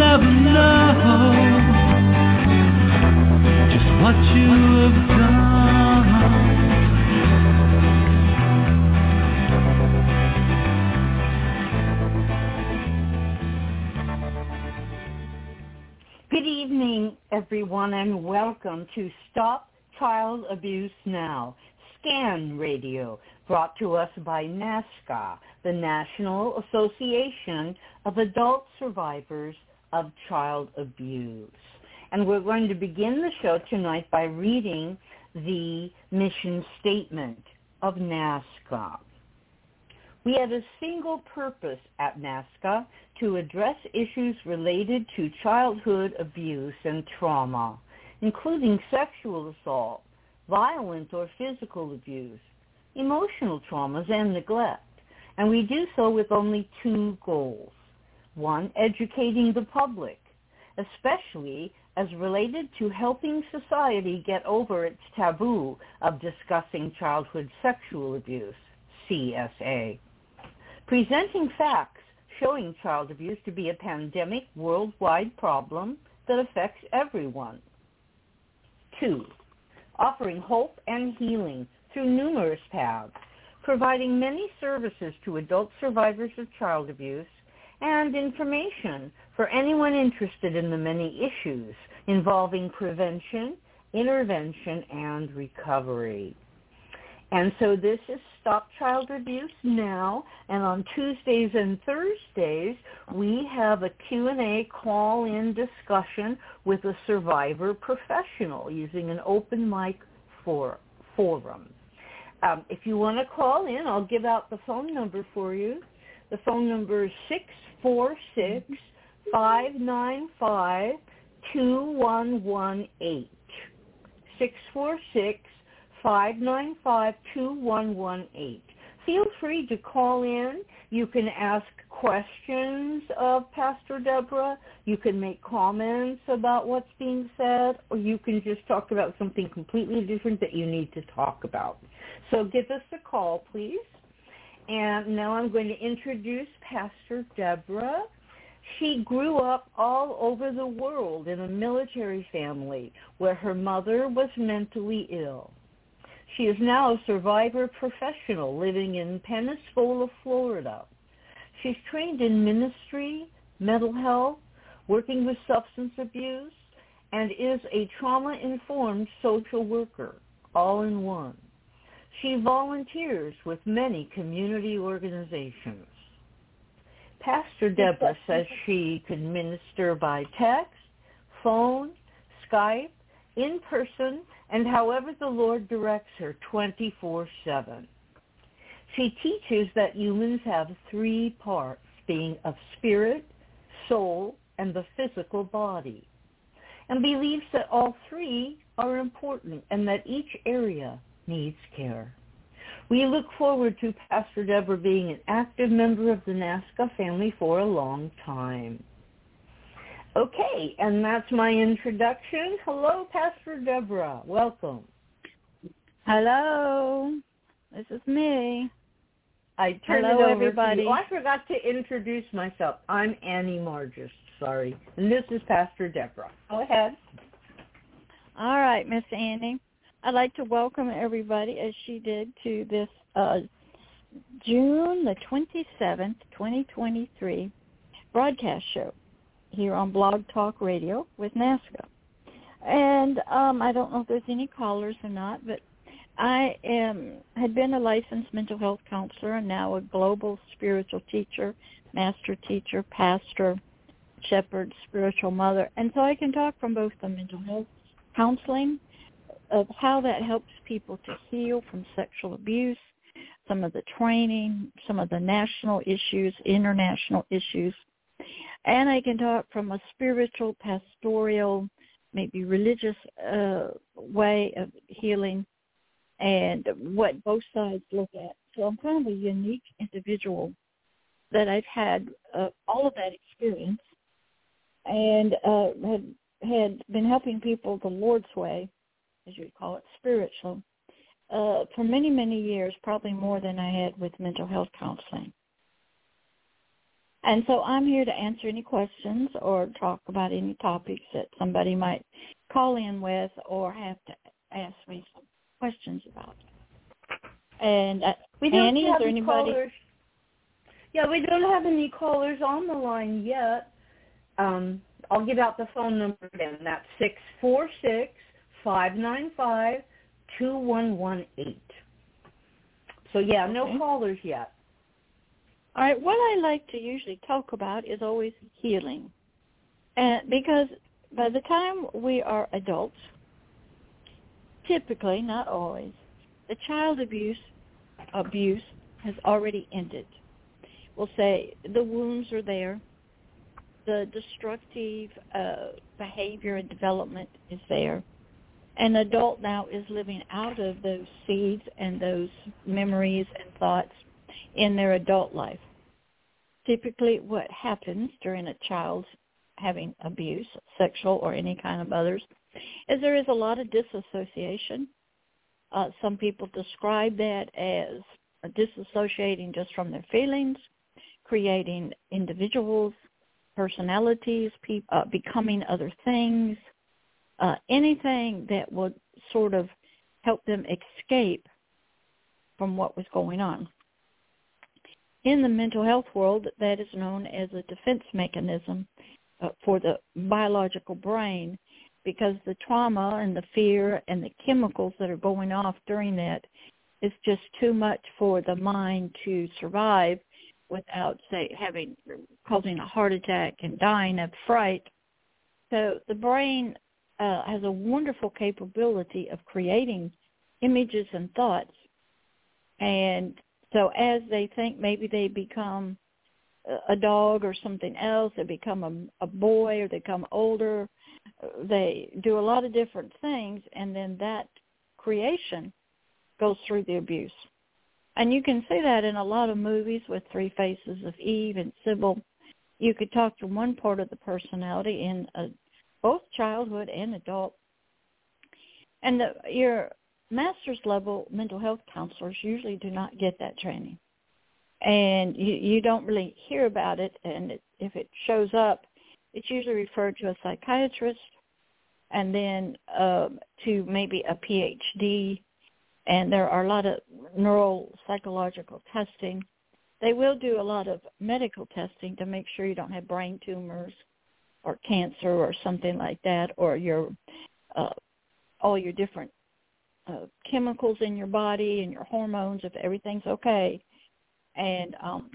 Never know just what you have done. Good evening, everyone, and welcome to Stop Child Abuse Now, SCAN Radio, brought to us by NAASCA, the National Association of Adult Survivors of Child Abuse. And we're going to begin the show tonight by reading the mission statement of NAASCA. We have a single purpose at NAASCA to address issues related to childhood abuse and trauma, including sexual assault, violent or physical abuse, emotional traumas, and neglect. And we do so with only two goals. One, educating the public, especially as related to helping society get over its taboo of discussing childhood sexual abuse, CSA presenting facts showing child abuse to be a pandemic worldwide problem that affects everyone. Two, offering hope and healing through numerous paths, providing many services to adult survivors of child abuse and information for anyone interested in the many issues involving prevention, intervention, and recovery. And so this is Stop Child Abuse Now, and on Tuesdays and Thursdays, we have a Q&A call-in discussion with a survivor professional using an open mic for, forum. Um, if you want to call in, I'll give out the phone number for you. The phone number is 646-595-2118. 646 595-2118. Feel free to call in. You can ask questions of Pastor Deborah. You can make comments about what's being said, or you can just talk about something completely different that you need to talk about. So give us a call, please. And now I'm going to introduce Pastor Deborah. She grew up all over the world in a military family where her mother was mentally ill. She is now a survivor professional living in Pensacola, Florida. She's trained in ministry, mental health, working with substance abuse, and is a trauma-informed social worker, all in one. She volunteers with many community organizations. Pastor Deborah says she can minister by text, phone, Skype, in person, and however the Lord directs her 24-7. She teaches that humans have three parts, being of spirit, soul, and the physical body, and believes that all three are important and that each area needs care. We look forward to Pastor Deborah being an active member of the NAASCA family for a long time. Okay, and that's my introduction. Hello, Pastor Deborah. Welcome. Hello. This is me. I turned Hello, it over everybody. to you. Oh, I forgot to introduce myself. I'm Annie Margis. Sorry. And this is Pastor Deborah. Go ahead. All right, Miss Annie. I'd like to welcome everybody, as she did, to this uh, June the 27th, 2023 broadcast show. here on Blog Talk Radio with NAASCA. And um, I don't know if there's any callers or not, but I am had been a licensed mental health counselor and now a global spiritual teacher, master teacher, pastor, shepherd, spiritual mother. And so I can talk from both the mental health counseling of how that helps people to heal from sexual abuse, some of the training, some of the national issues, international issues. And I can talk from a spiritual, pastoral, maybe religious uh, way of healing and what both sides look at. So I'm kind of a unique individual that I've had uh, all of that experience and uh, had had been helping people the Lord's way, as you would call it, spiritual, uh, for many many years, probably more than I had with mental health counseling. And so I'm here to answer any questions or talk about any topics that somebody might call in with or have to ask me some questions about. And uh, we don't Annie, have is there any anybody? Callers. Yeah, we don't have any callers on the line yet. Um, I'll give out the phone number again. That's six four six five nine five two one one eight. So yeah, no Okay. callers yet. All right, what I like to usually talk about is always healing. And because by the time we are adults, typically, not always, the child abuse abuse has already ended. We'll say the wounds are there, the destructive uh, behavior and development is there. An adult now is living out of those seeds and those memories and thoughts in their adult life. Typically what happens during a child's having abuse, sexual or any kind of others, is there is a lot of disassociation. Uh, some people describe that as disassociating just from their feelings, creating individuals, personalities, pe- uh, becoming other things, uh, anything that would sort of help them escape from what was going on. In the mental health world, that is known as a defense mechanism uh, for the biological brain because the trauma and the fear and the chemicals that are going off during that is just too much for the mind to survive without say having causing a heart attack and dying of fright so the brain uh, has a wonderful capability of creating images and thoughts and so as they think maybe they become a dog or something else, they become a, a boy or they become older, they do a lot of different things, and then that creation goes through the abuse. And you can see that in a lot of movies with Three Faces of Eve and Sybil. You could talk to one part of the personality in a, both childhood and adult. And the, your master's level mental health counselors usually do not get that training. And you, you don't really hear about it, and it, if it shows up, it's usually referred to a psychiatrist and then uh, to maybe a PhD. And there are a lot of neuropsychological testing. They will do a lot of medical testing to make sure you don't have brain tumors or cancer or something like that, or your uh, all your different uh, chemicals in your body and your hormones, if everything's okay. And um,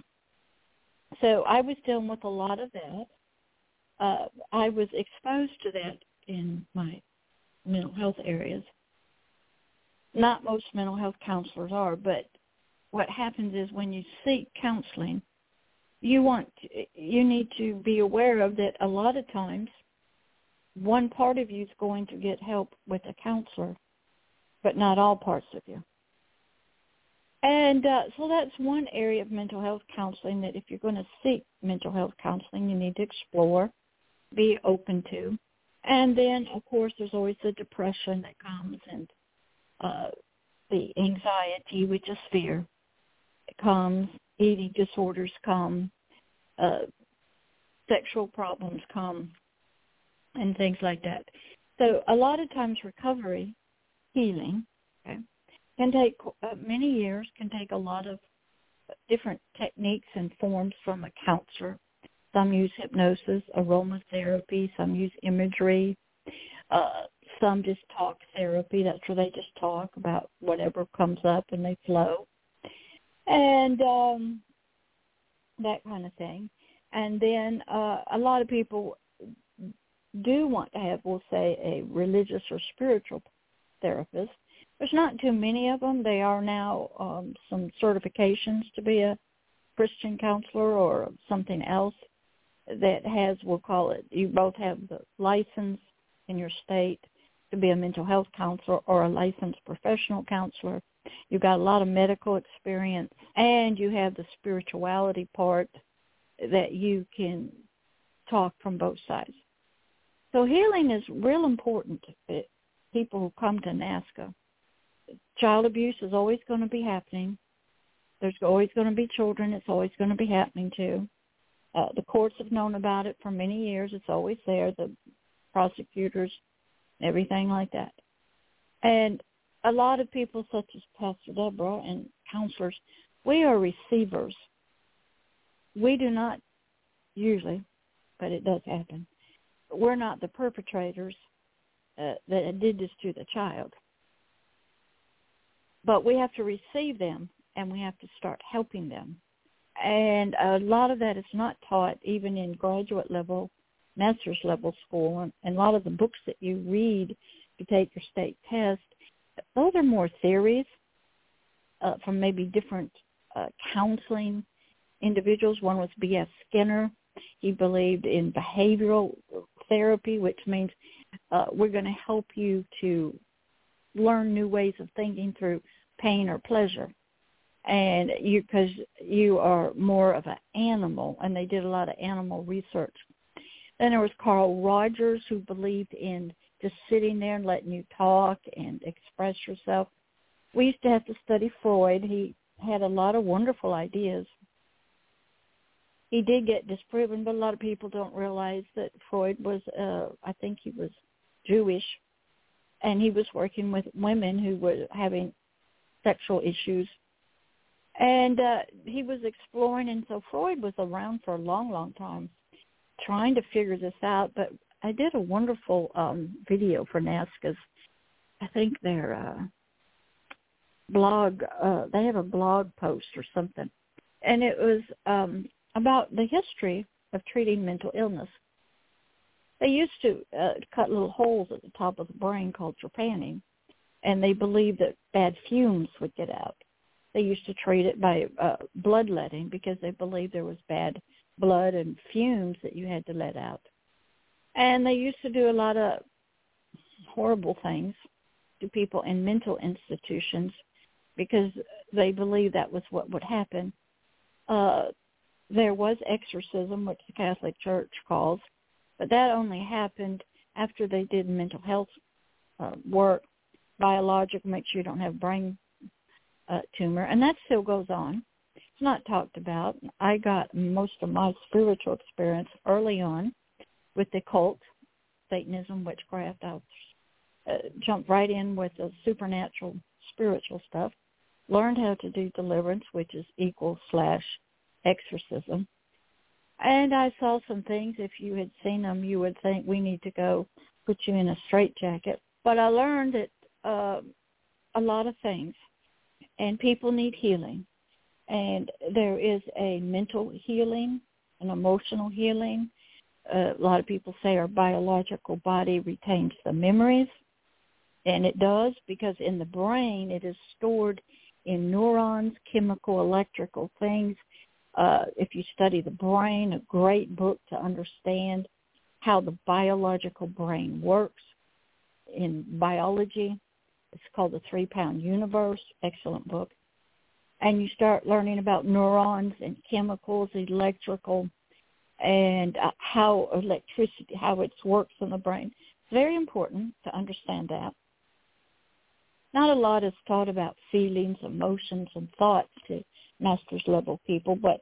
so I was dealing with a lot of that. Uh, I was exposed to that in my mental health areas. Not most mental health counselors are, but what happens is when you seek counseling, you want you need to be aware of that a lot of times one part of you is going to get help with a counselor, but not all parts of you. And uh, so that's one area of mental health counseling that if you're going to seek mental health counseling, you need to explore, be open to. And then, of course, there's always the depression that comes and uh, the anxiety, which is fear, it comes. Eating disorders come. Uh, sexual problems come and things like that. So a lot of times recovery, healing, okay, can take uh, many years, can take a lot of different techniques and forms from a counselor. Some use hypnosis, aromatherapy. Some use imagery. Uh, some just talk therapy. That's where they just talk about whatever comes up and they flow. And um, that kind of thing. And then uh, a lot of people do want to have, we'll say, a religious or spiritual therapist. There's not too many of them. They are now um, some certifications to be a Christian counselor or something else that has, we'll call it, you both have the license in your state to be a mental health counselor or a licensed professional counselor. You've got a lot of medical experience and you have the spirituality part that you can talk from both sides. So healing is real important to people who come to NAASCA. Child abuse is always going to be happening. There's always going to be children. It's always going to be happening too. Uh, the courts have known about it for many years. It's always there. The prosecutors, everything like that. And a lot of people such as Pastor Deborah and counselors, we are receivers. We do not usually, but it does happen. We're not the perpetrators uh, that did this to the child. But we have to receive them and we have to start helping them. And a lot of that is not taught even in graduate level, master's level school. And, and a lot of the books that you read to take your state test, those are more theories uh, from maybe different uh, counseling individuals. One was B.F. Skinner. He believed in behavioral therapy, which means uh, we're going to help you to learn new ways of thinking through pain or pleasure and you because you are more of an animal and they did a lot of animal research then there was carl rogers who believed in just sitting there and letting you talk and express yourself. We used to have to study freud. He had a lot of wonderful ideas. He did get disproven but a lot of people don't realize that freud was uh i think he was jewish. And he was working with women who were having sexual issues. And uh, he was exploring, and so Freud was around for a long, long time trying to figure this out. But I did a wonderful um, video for NAASCA's. I think their uh, blog, uh, they have a blog post or something. And it was um, about the history of treating mental illness. They used to uh, cut little holes at the top of the brain called trepanning, and they believed that bad fumes would get out they used to treat it by uh, bloodletting because they believed there was bad blood and fumes that you had to let out. And they used to do a lot of horrible things to people in mental institutions because they believed that was what would happen. Uh, there was exorcism, which the Catholic Church calls, but that only happened after they did mental health uh, work, biologic, make sure you don't have brain uh, tumor, and that still goes on. It's not talked about. I got most of my spiritual experience early on with the cult, Satanism, witchcraft. I uh, jumped right in with the supernatural, spiritual stuff. Learned how to do deliverance, which is equal slash exorcism. And I saw some things. If you had seen them, you would think we need to go put you in a straitjacket. But I learned that uh, a lot of things and people need healing. And there is a mental healing, an emotional healing. Uh, a lot of people say our biological body retains the memories, and it does because in the brain it is stored in neurons, chemical, electrical things. Uh, if you study the brain, a great book to understand how the biological brain works in biology. It's called The Three Pound Universe. Excellent book. And you start learning about neurons and chemicals, electrical, and uh, how electricity, how it works in the brain. It's very important to understand that. Not a lot is taught about feelings, emotions, and thoughts to master's level people, but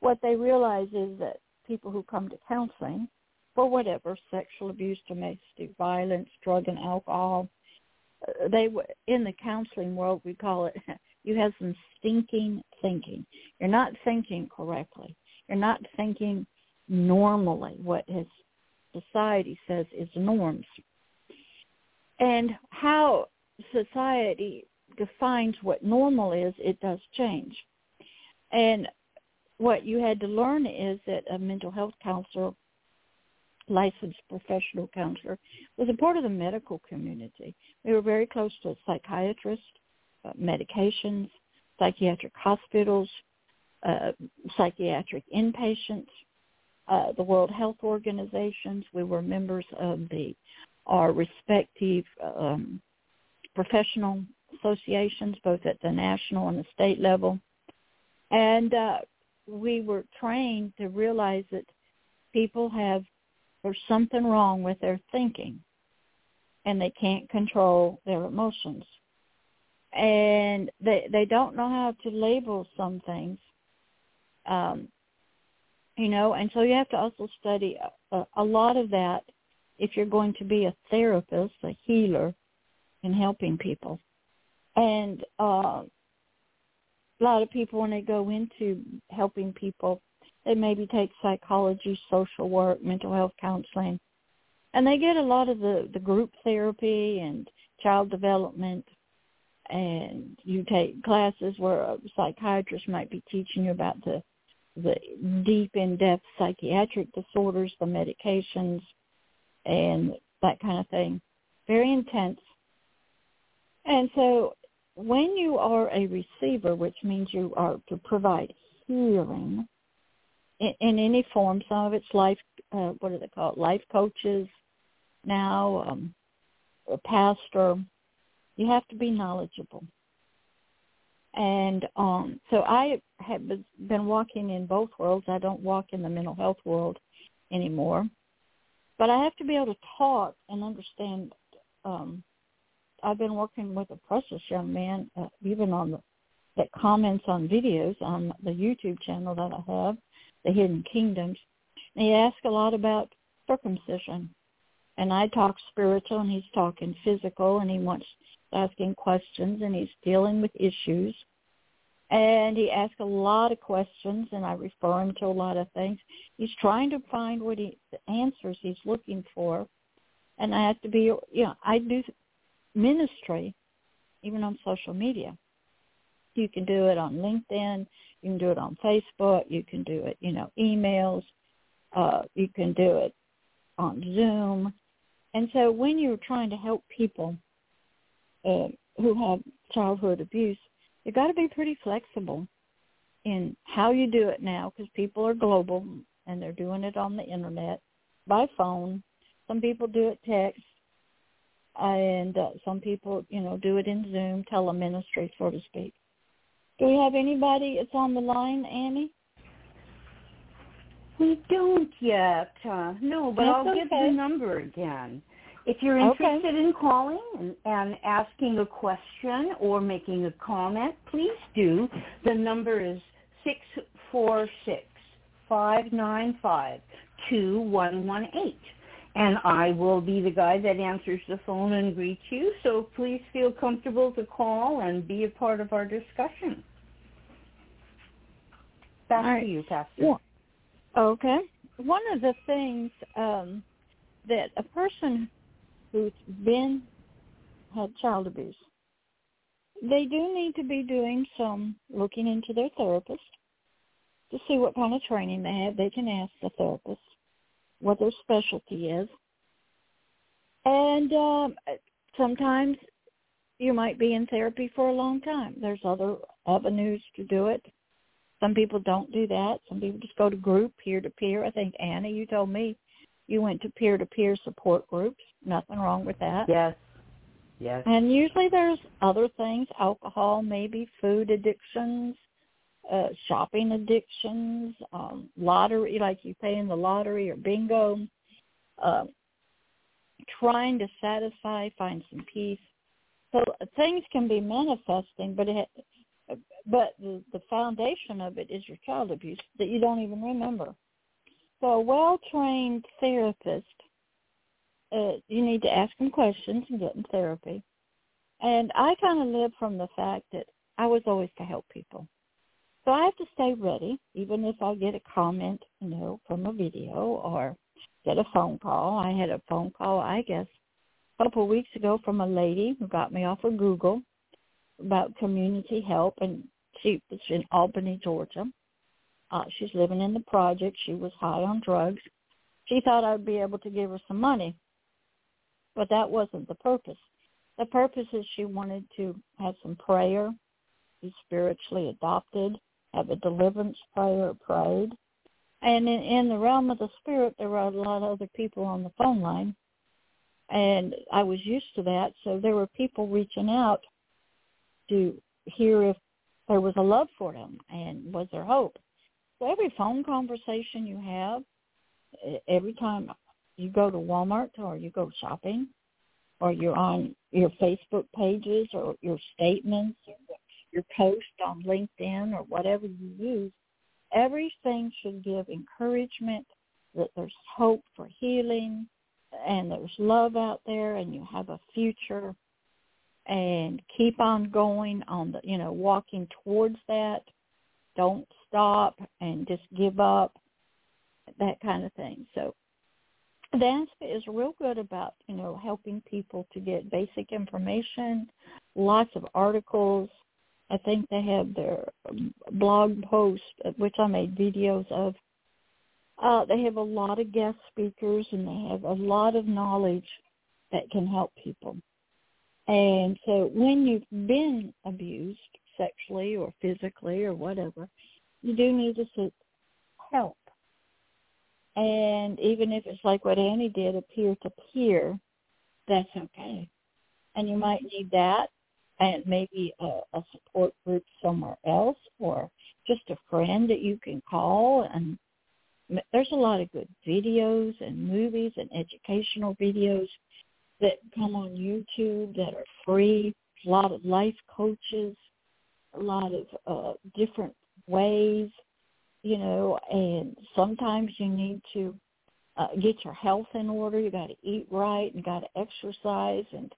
what they realize is that people who come to counseling for whatever, sexual abuse, domestic violence, drug and alcohol, they in the counseling world we call it you have some stinking thinking you're not thinking correctly you're not thinking normally, what his society says is norms. And how society defines what normal is, it does change. And what you had to learn is that a mental health counselor, licensed professional counselor, was a part of the medical community. We were very close to psychiatrists, uh, medications, psychiatric hospitals, uh, psychiatric inpatients, uh, the World Health Organizations. We were members of the our respective um, professional associations, both at the national and the state level. And uh, we were trained to realize that people have there's something wrong with their thinking and they can't control their emotions and they they don't know how to label some things um you know and so you have to also study a, a lot of that if you're going to be a therapist a healer in helping people. And uh, a lot of people when they go into helping people, they maybe take psychology, social work, mental health counseling, and they get a lot of the the group therapy and child development and you take classes where a psychiatrist might be teaching you about the the deep in-depth psychiatric disorders, the medications, and that kind of thing. Very intense. And so when you are a receiver, which means you are to provide healing in, in any form, some of it's life, uh, what do they call it, life coaches now, um, a pastor, you have to be knowledgeable. And um, so I have been walking in both worlds. I don't walk in the mental health world anymore. But I have to be able to talk and understand um, I've been working with a precious young man, uh, even on the that comments on videos on the YouTube channel that I have, the Hidden Kingdoms. And he asks a lot about circumcision, and I talk spiritual, and he's talking physical, and he wants asking questions, and he's dealing with issues. And he asks a lot of questions, and I refer him to a lot of things. He's trying to find what he the answers he's looking for, and I have to be, you know, I do ministry, even on social media. You can do it on LinkedIn. You can do it on Facebook. You can do it, you know, emails. Uh, you can do it on Zoom. And so when you're trying to help people uh, who have childhood abuse, you've got to be pretty flexible in how you do it now because people are global and they're doing it on the internet, by phone. Some people do it text and uh, some people, you know, do it in Zoom, teleministry, so to speak. Do we have anybody that's on the line, Annie? We don't yet. Uh, no, but That's I'll okay. give the number again. If you're interested in calling and, and asking a question or making a comment, please do. The number is six four six five nine five two one one eight and I will be the guy that answers the phone and greets you. So please feel comfortable to call and be a part of our discussion. Back right. to you, Pastor. Okay. One of the things um, that a person who's been had child abuse, they do need to be doing some looking into their therapist to see what kind of training they have. They can ask the therapist what their specialty is. And um, sometimes you might be in therapy for a long time. There's other avenues to do it. Some people don't do that. Some people just go to group, peer-to-peer. I think, Anna, you told me you went to peer-to-peer support groups. Nothing wrong with that. Yes. Yes. And usually there's other things, alcohol, maybe food addictions, uh, shopping addictions, um, lottery, like you pay in the lottery or bingo, uh, trying to satisfy, find some peace. So uh, things can be manifesting, but it, but the, the foundation of it is your child abuse that you don't even remember. So a well-trained therapist, uh, you need to ask them questions and get in therapy. And I kind of live from the fact that I was always to help people. So I have to stay ready, even if I get a comment, you know, from a video or get a phone call. I had a phone call, I guess, a couple of weeks ago from a lady who got me off of Google about community help, and she was in Albany, Georgia. Uh, she's living in the project. She was high on drugs. She thought I'd be able to give her some money, but that wasn't the purpose. The purpose is she wanted to have some prayer, be spiritually adopted, have a deliverance prayer prayed. And in, in the realm of the spirit, there were a lot of other people on the phone line, and I was used to that. So there were people reaching out to hear if there was a love for them and was there hope. Every phone conversation you have, every time you go to Walmart or you go shopping, or you're on your Facebook pages or your statements or your post on LinkedIn or whatever you use, everything should give encouragement that there's hope for healing and there's love out there and you have a future. And keep on going on the you know walking towards that don't stop and just give up that kind of thing so NAASCA is real good about, you know, helping people to get basic information, lots of articles. I think they have their blog posts, which I made videos of. Uh, they have a lot of guest speakers and they have a lot of knowledge that can help people. And so when you've been abused sexually or physically or whatever, you do need to seek help. And even if it's like what Annie did, a peer to peer, that's okay. And you might need that and maybe a, a support group somewhere else or just a friend that you can call and there's a lot of good videos and movies and educational videos that come on YouTube that are free, a lot of life coaches, a lot of uh, different ways you know, and sometimes you need to uh, get your health in order. You got to eat right and got to exercise and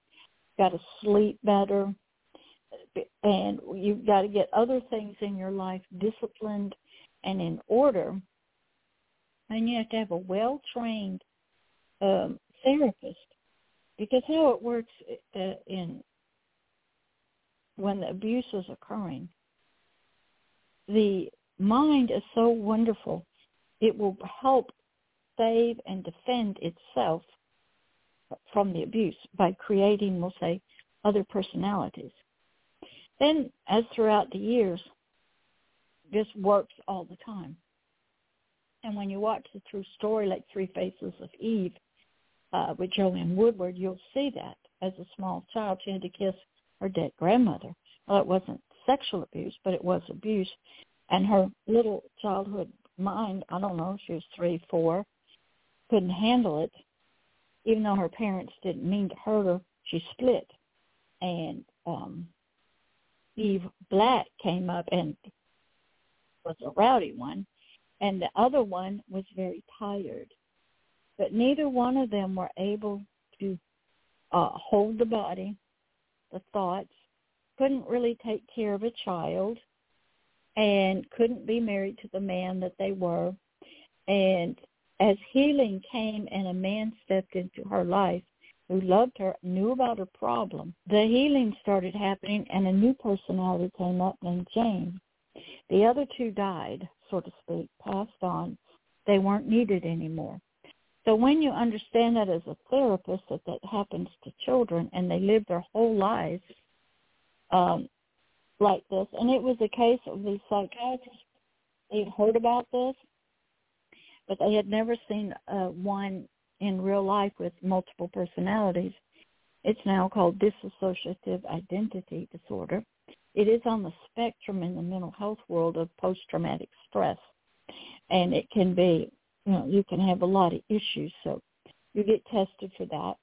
got to sleep better. And you've got to get other things in your life disciplined and in order. And you have to have a well-trained um, therapist because how it works uh, in when the abuse is occurring, the mind is so wonderful. It will help save and defend itself from the abuse by creating, we'll say, other personalities. Then, as throughout the years, this works all the time. And when you watch the true story like Three Faces of Eve uh, with Joanne Woodward, you'll see that as a small child she had to kiss her dead grandmother. Well, it wasn't sexual abuse, but it was abuse and her little childhood mind, I don't know, she was three, four, couldn't handle it. Even though her parents didn't mean to hurt her, she split. And um Eve Black came up and was a rowdy one, and the other one was very tired. But neither one of them were able to uh, hold the body, the thoughts, couldn't really take care of a child, and couldn't be married to the man that they were. And as healing came and a man stepped into her life who loved her, knew about her problem, the healing started happening and a new personality came up named Jane. The other two died, so to speak, passed on. They weren't needed anymore. So when you understand that as a therapist that that happens to children and they live their whole lives um, like this. And it was a case of these psychiatrists. They heard about this, but they had never seen uh, one in real life with multiple personalities. It's now called dissociative identity disorder. It is on the spectrum in the mental health world of post-traumatic stress. And it can be, you know, you can have a lot of issues. So you get tested for that.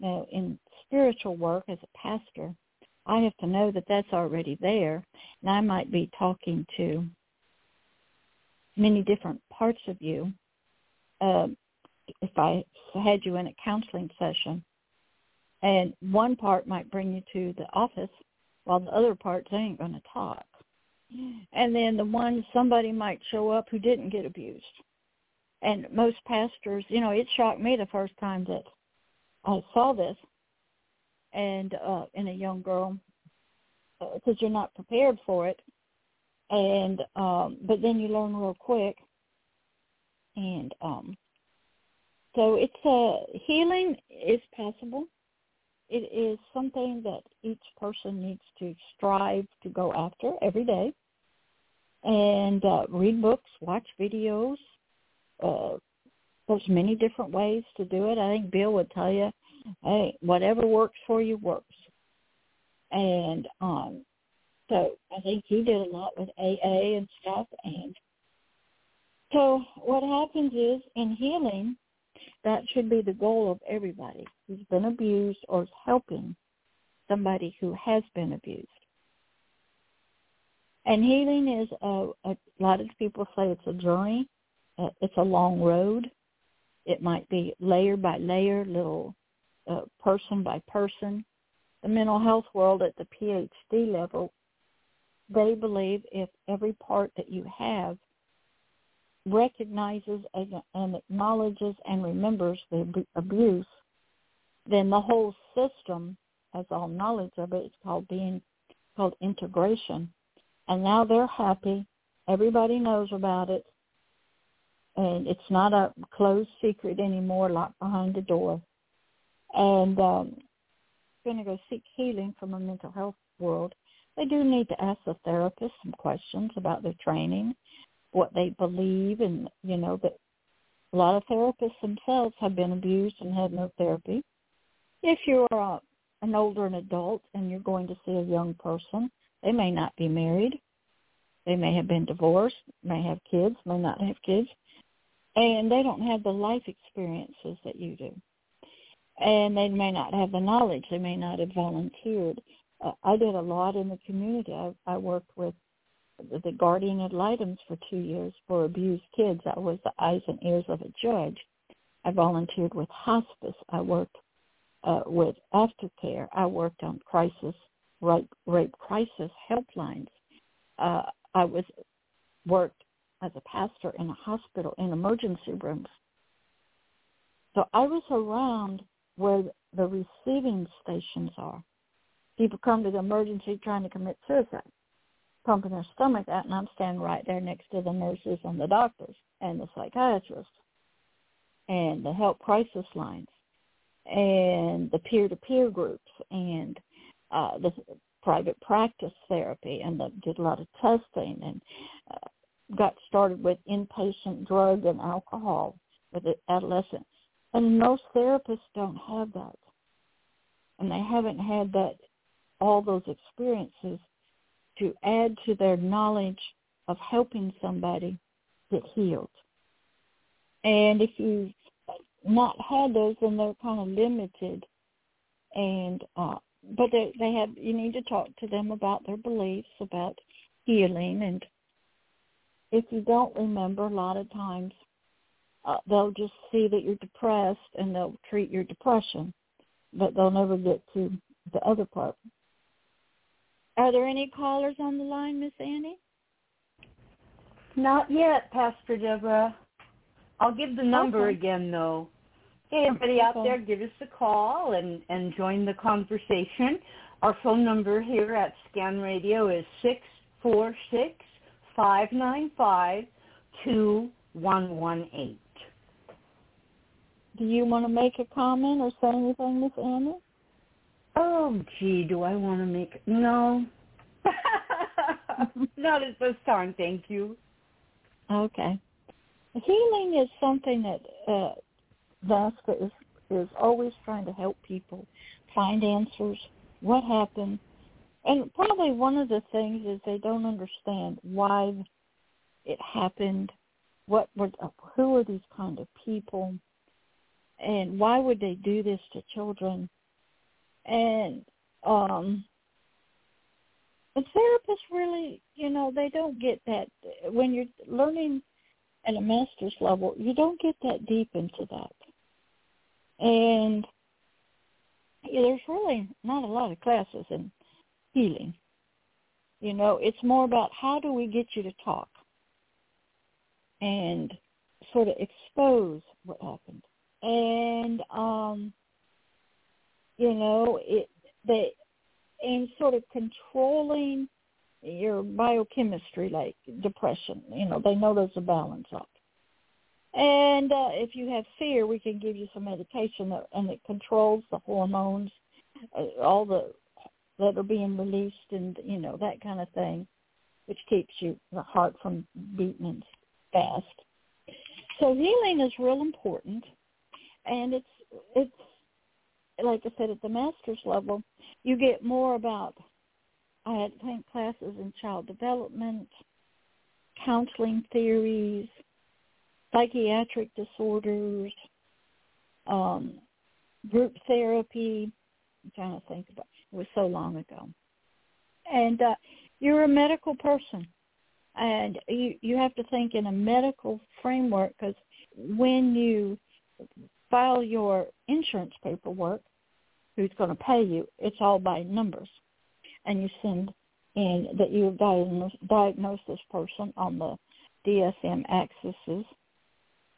Now, in spiritual work as a pastor, I have to know that that's already there, and I might be talking to many different parts of you. Uh, if I had you in a counseling session, and one part might bring you to the office, while the other parts ain't going to talk. and then the one somebody might show up who didn't get abused. And most pastors, you know, it shocked me the first time that I saw this, and uh, in a young girl, because uh, you're not prepared for it, and um, but then you learn real quick, and um, so it's a uh, healing is possible. It is something that each person needs to strive to go after every day, and uh, read books, watch videos. Uh, there's many different ways to do it. I think Bill would tell you, hey, whatever works for you works. And um, so I think he did a lot with AA and stuff. And so what happens is in healing, that should be the goal of everybody who's been abused or is helping somebody who has been abused. And healing is a, a lot of people say it's a journey. Uh, it's a long road. It might be layer by layer, little uh, person by person. The mental health world at the PhD level, they believe if every part that you have recognizes and acknowledges and remembers the abuse, then the whole system has all knowledge of it. It's called being called integration. And now they're happy. Everybody knows about it. And it's not a closed secret anymore, locked behind the door. And um, going to go seek healing from a mental health world. They do need to ask the therapist some questions about their training what they believe and you know that a lot of therapists themselves have been abused and had no therapy. If you're uh, an older an adult and you're going to see a young person, they may not be married. They may have been divorced, may have kids, may not have kids, and they don't have the life experiences that you do. And they may not have the knowledge. They may not have volunteered. Uh, I did a lot in the community. I, I worked with the guardian ad litems for two years for abused kids. I was the eyes and ears of a judge. I volunteered with hospice. I worked uh, with aftercare. I worked on crisis rape, rape crisis helplines. Uh, I was worked as a pastor in a hospital in emergency rooms. So I was around where the receiving stations are. People come to the emergency trying to commit suicide pumping their stomach out, and I'm standing right there next to the nurses and the doctors and the psychiatrists and the help crisis lines and the peer-to-peer groups and uh, the private practice therapy and the, did a lot of testing and uh, got started with inpatient drug and alcohol with the adolescents. And most therapists don't have that. And they haven't had that all those experiences to add to their knowledge of helping somebody get healed. And if you've not had those, then they're kind of limited. And uh, but they, they have you need to talk to them about their beliefs about healing. And if you don't remember, a lot of times uh, they'll just see that you're depressed and they'll treat your depression, but they'll never get to the other part. Are there any callers on the line, Miss Annie? Not yet, Pastor Deborah. I'll give the number okay. again, though. Hey, everybody out there, give us a call and, and join the conversation. Our phone number here at Scan Radio is six four six five nine five two one one eight. Do you want to make a comment or say anything, Miss Annie? Oh, gee, do I want to make no? Not at this time, thank you. Okay. Healing is something that uh, NAASCA is is always trying to help people find answers. What happened? And probably one of the things is they don't understand why it happened. What were who are these kind of people, and why would they do this to children? and um and therapists really you know they don't get that when you're learning at a master's level you don't get that deep into that and there's really not a lot of classes in healing You know, it's more about how do we get you to talk and sort of expose what happened. And um you know, it they and sort of controlling your biochemistry like depression. You know, they know there's a balance up. And uh, if you have fear, we can give you some medication that, and it controls the hormones, uh, all the that are being released, and you know that kind of thing, which keeps you the heart from beating fast. So healing is real important, and it's it's like I said at the master's level, you get more about. I had think classes in child development, counseling theories, psychiatric disorders, um, group therapy. I'm trying to think about was so long ago. And uh, you're a medical person, and you you have to think in a medical framework because when you file your insurance paperwork, who's going to pay you, it's all by numbers, and you send in that you diagnose this person on the DSM axes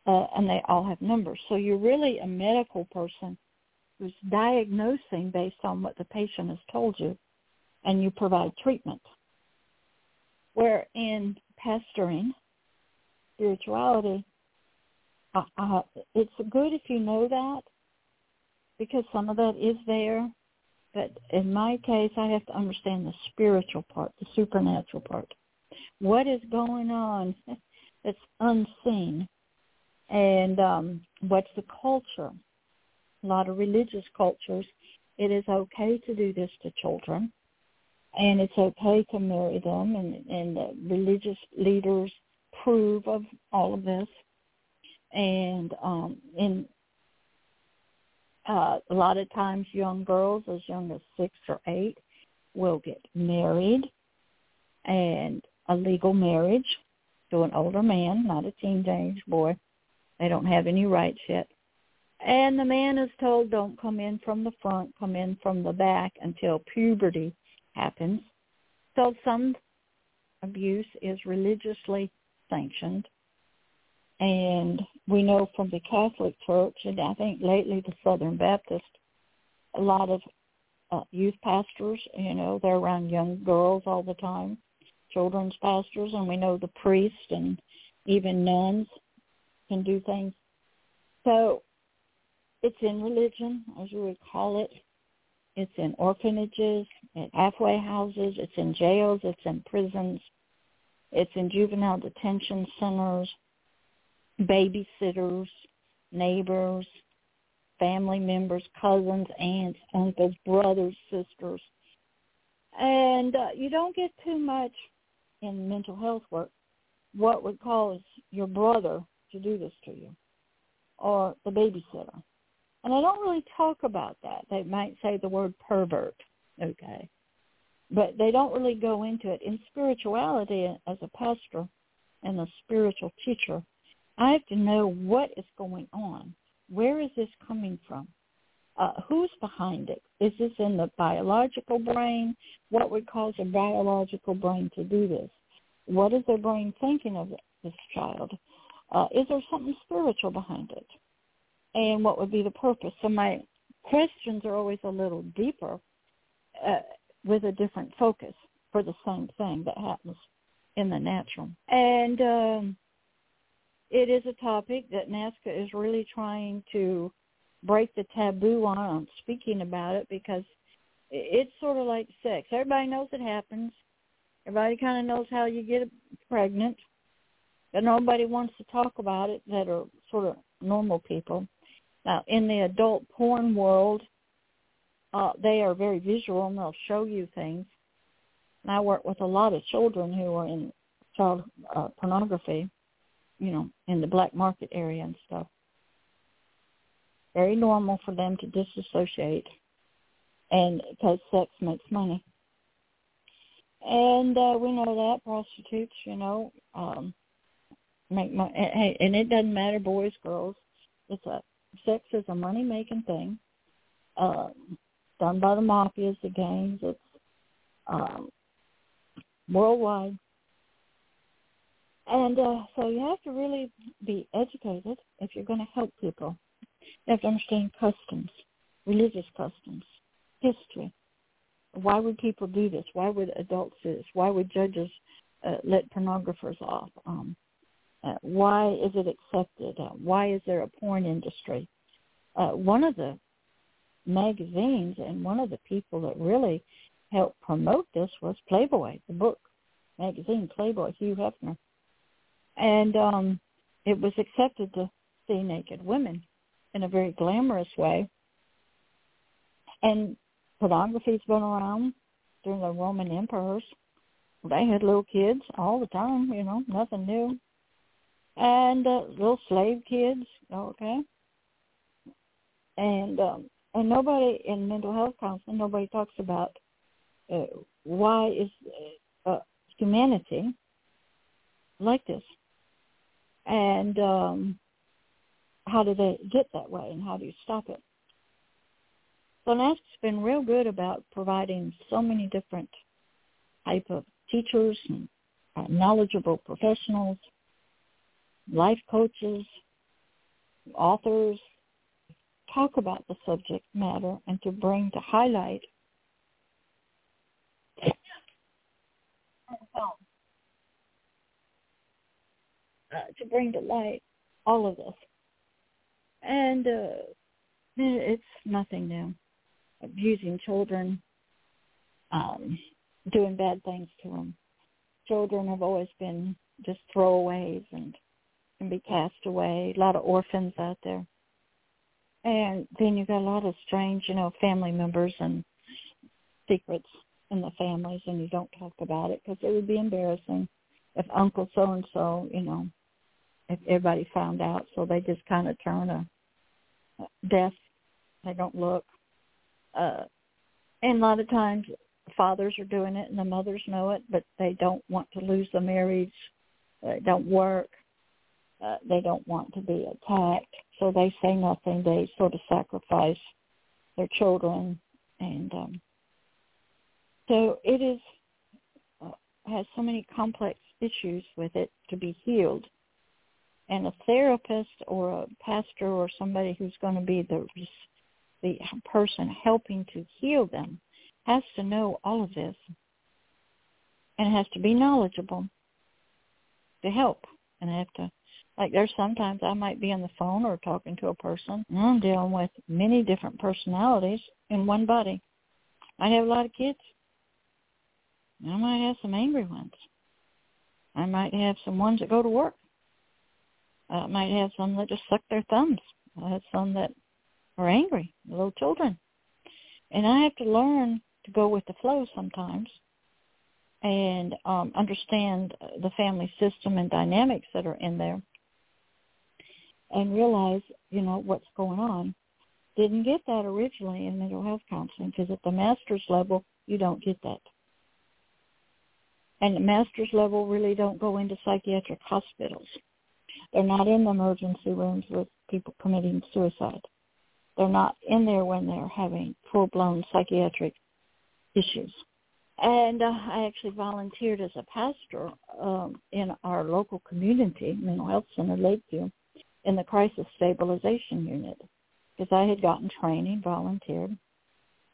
uh, and they all have numbers. So you're really a medical person who's diagnosing based on what the patient has told you, and you provide treatment. Where in pastoring, spirituality, uh, uh, it's good if you know that because some of that is there. But in my case, I have to understand the spiritual part, the supernatural part. What is going on that's unseen and um, what's the culture? A lot of religious cultures, it is okay to do this to children, and it's okay to marry them, and, and the religious leaders prove of all of this. And um, in uh, a lot of times, young girls as young as six or eight will get married, and a legal marriage to an older man, not a teenage boy they don't have any rights yet. And the man is told, don't come in from the front, come in from the back until puberty happens. So some abuse is religiously sanctioned. And we know from the Catholic Church, and I think lately the Southern Baptist, a lot of uh, youth pastors, you know, they're around young girls all the time, children's pastors, and we know the priests and even nuns can do things. So it's in religion, as you would call it. It's in orphanages, in halfway houses, it's in jails, it's in prisons, it's in juvenile detention centers, babysitters, neighbors, family members, cousins, aunts, uncles, brothers, sisters. And uh, you don't get too much in mental health work what would cause your brother to do this to you or the babysitter. And I don't really talk about that. They might say the word pervert, okay? But they don't really go into it. In spirituality, as a pastor and a spiritual teacher, I have to know what is going on. Where is this coming from? Uh, who's behind it? Is this in the biological brain? What would cause a biological brain to do this? What is their brain thinking of this child? Uh, is there something spiritual behind it? And what would be the purpose? So my questions are always a little deeper uh, with a different focus for the same thing that happens in the natural. And um, it is a topic that NAASCA is really trying to break the taboo on, on speaking about it because it's sort of like sex. Everybody knows it happens. Everybody kind of knows how you get pregnant but nobody wants to talk about it that are sort of normal people. Now, in the adult porn world, uh, they are very visual and they'll show you things. And I work with a lot of children who are in child uh, pornography, you know, in the black market area and stuff. Very normal for them to disassociate, and because sex makes money. And uh, we know that prostitutes, you know, um, make money. Hey, and it doesn't matter, boys, girls. It's a sex is a money making thing. Um, done by the mafias, the gangs. It's um, worldwide. And uh, so you have to really be educated if you're going to help people. You have to understand customs, religious customs, history. Why would people do this? Why would adults do this? Why would judges uh, let pornographers off? Um, uh, why is it accepted? Uh, why is there a porn industry? Uh, one of the magazines and one of the people that really helped promote this was Playboy, the book magazine Playboy, Hugh Hefner. And um, it was accepted to see naked women in a very glamorous way. And pornography's been around during the Roman emperors. They had little kids all the time, you know, nothing new. And uh, little slave kids, okay. And um, and nobody in mental health counseling, nobody talks about uh, why is uh, humanity like this, and um, how do they get that way, and how do you stop it? So NAASCA's been real good about providing so many different type of teachers and uh, knowledgeable professionals, life coaches, authors, talk about the subject matter and to bring to highlight uh, to bring to light all of this. And uh, it's nothing new. Abusing children, um, doing bad things to them. Children have always been just throwaways and can be cast away. A lot of orphans out there. And then you got a lot of strange, you know, family members and secrets in the families, and you don't talk about it because it would be embarrassing if Uncle so and so, you know, if everybody found out. So they just kind of turn a, a deaf. They don't look. Uh, and a lot of times fathers are doing it and the mothers know it, but they don't want to lose the marriage. They don't work. Uh, they don't want to be attacked, so they say nothing. They sort of sacrifice their children, and um, so it is uh, has so many complex issues with it to be healed. And a therapist or a pastor or somebody who's going to be the the person helping to heal them has to know all of this and has to be knowledgeable to help and have to like there's sometimes I might be on the phone or talking to a person and I'm dealing with many different personalities in one body. I have a lot of kids. I might have some angry ones. I might have some ones that go to work. I might have some that just suck their thumbs. I have some that are angry, little children. And I have to learn to go with the flow sometimes and um, understand the family system and dynamics that are in there and realize, you know, what's going on. Didn't get that originally in mental health counseling because at the master's level, you don't get that. And the master's level really don't go into psychiatric hospitals. They're not in the emergency rooms with people committing suicide. They're not in there when they're having full-blown psychiatric issues. And uh, I actually volunteered as a pastor um, in our local community, mental health center, Lakeview, in the crisis stabilization unit because I had gotten training, volunteered,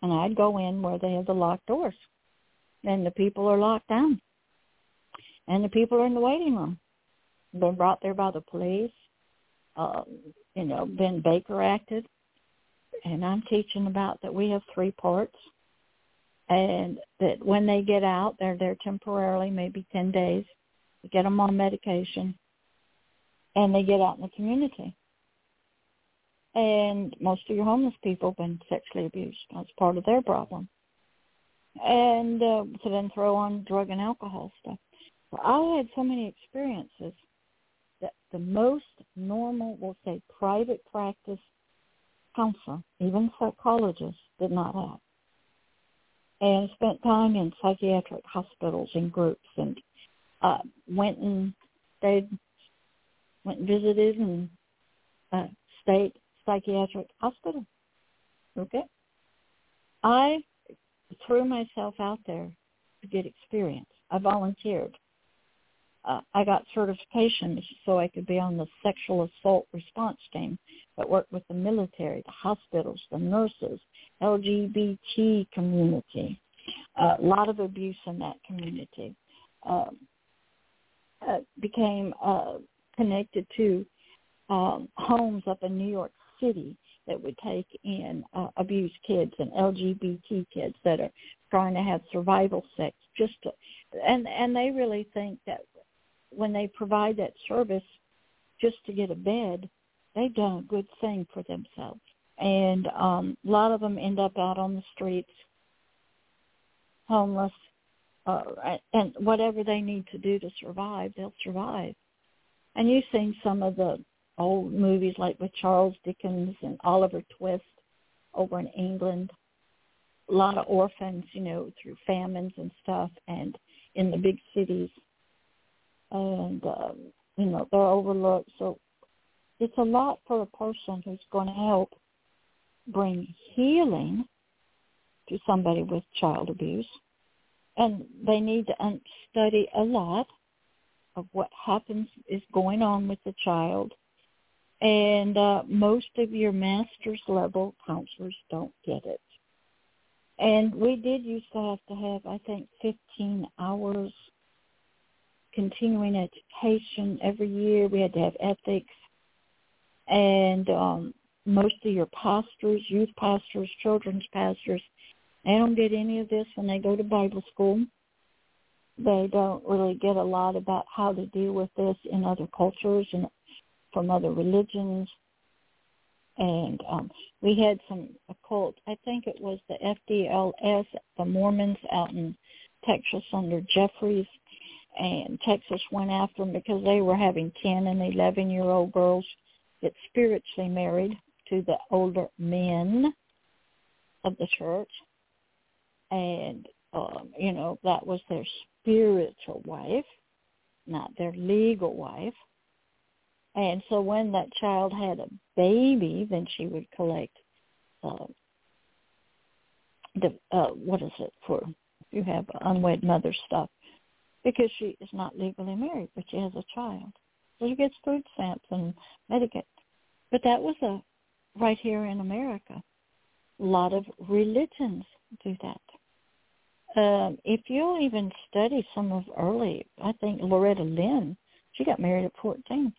and I'd go in where they have the locked doors, and the people are locked down, and the people are in the waiting room, been brought there by the police, uh, you know, been Baker acted, and I'm teaching about that we have three parts, and that when they get out, they're there temporarily, maybe ten days, to get them on medication, and they get out in the community. And most of your homeless people have been sexually abused. That's part of their problem. And uh, to then throw on drug and alcohol stuff. So I had so many experiences that the most normal, we'll say, private practice counselor, even psychologists, did not have. And spent time in psychiatric hospitals in groups and uh, went and stayed went and visited in a state psychiatric hospital. Okay? I threw myself out there to get experience. I volunteered. Uh, I got certification so I could be on the sexual assault response team that worked with the military, the hospitals, the nurses, LGBT community. Uh, a lot of abuse in that community. Um, uh, became uh, connected to um, homes up in New York City that would take in uh, abused kids and LGBT kids that are trying to have survival sex just to, and and they really think that when they provide that service just to get a bed they've done a good thing for themselves. And um a lot of them end up out on the streets homeless uh and whatever they need to do to survive they'll survive and you've seen some of the old movies like with Charles Dickens and Oliver Twist over in England. A lot of orphans, you know, through famines and stuff, and in the big cities, and um, you know they're overlooked. So it's a lot for a person who's going to help bring healing to somebody with child abuse, and they need to study a lot of what happens is going on with the child and uh, most of your master's level counselors don't get it. And we did used to have to have, I think, 15 hours continuing education every year. We had to have ethics. And um, most of your pastors, youth pastors, children's pastors, they don't get any of this when they go to Bible school. They don't really get a lot about how to deal with this in other cultures and from other religions. And um, we had some occult, I think it was the FDLS, the Mormons out in Texas under Jeffries. And Texas went after them because they were having 10 and 11 year old girls get spiritually married to the older men of the church. And, um, you know, that was their spiritual wife, not their legal wife. And so when that child had a baby, then she would collect uh, the uh, what is it for? You have unwed mother stuff because she is not legally married, but she has a child, so she gets food stamps and Medicaid. But that was a right here in America. A lot of religions do that. Um, if you'll even study some of early, I think Loretta Lynn, she got married at 14.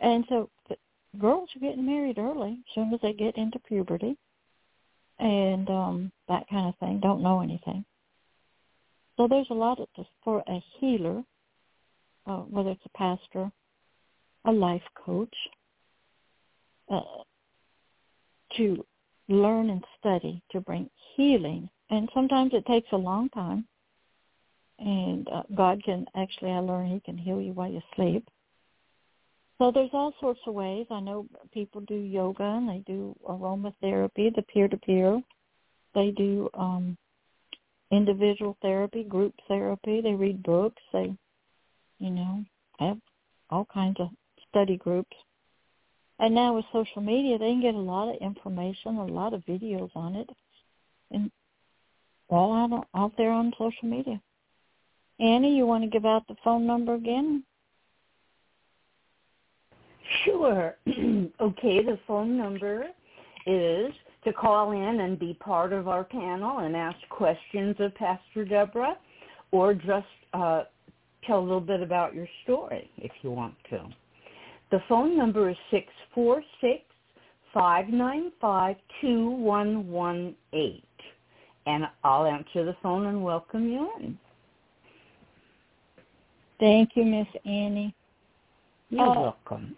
And so girls are getting married early as soon as they get into puberty and um that kind of thing, don't know anything. So there's a lot of this for a healer, uh, whether it's a pastor, a life coach, uh, to learn and study to bring healing. And sometimes it takes a long time. And uh, God can actually, I learned He can heal you while you sleep. So there's all sorts of ways. I know people do yoga and they do aromatherapy, the peer-to-peer. They do um, individual therapy, group therapy. They read books. They, you know, have all kinds of study groups. And now with social media, they can get a lot of information, a lot of videos on it, and all out, out there on social media. Annie, you want to give out the phone number again? Sure. okay, the phone number is to call in and be part of our panel and ask questions of Pastor Deborah or just uh, tell a little bit about your story if you want to. The phone number is six four six five nine five two one one eight, And I'll answer the phone and welcome you in. Thank you, Miss Annie. You're uh, welcome.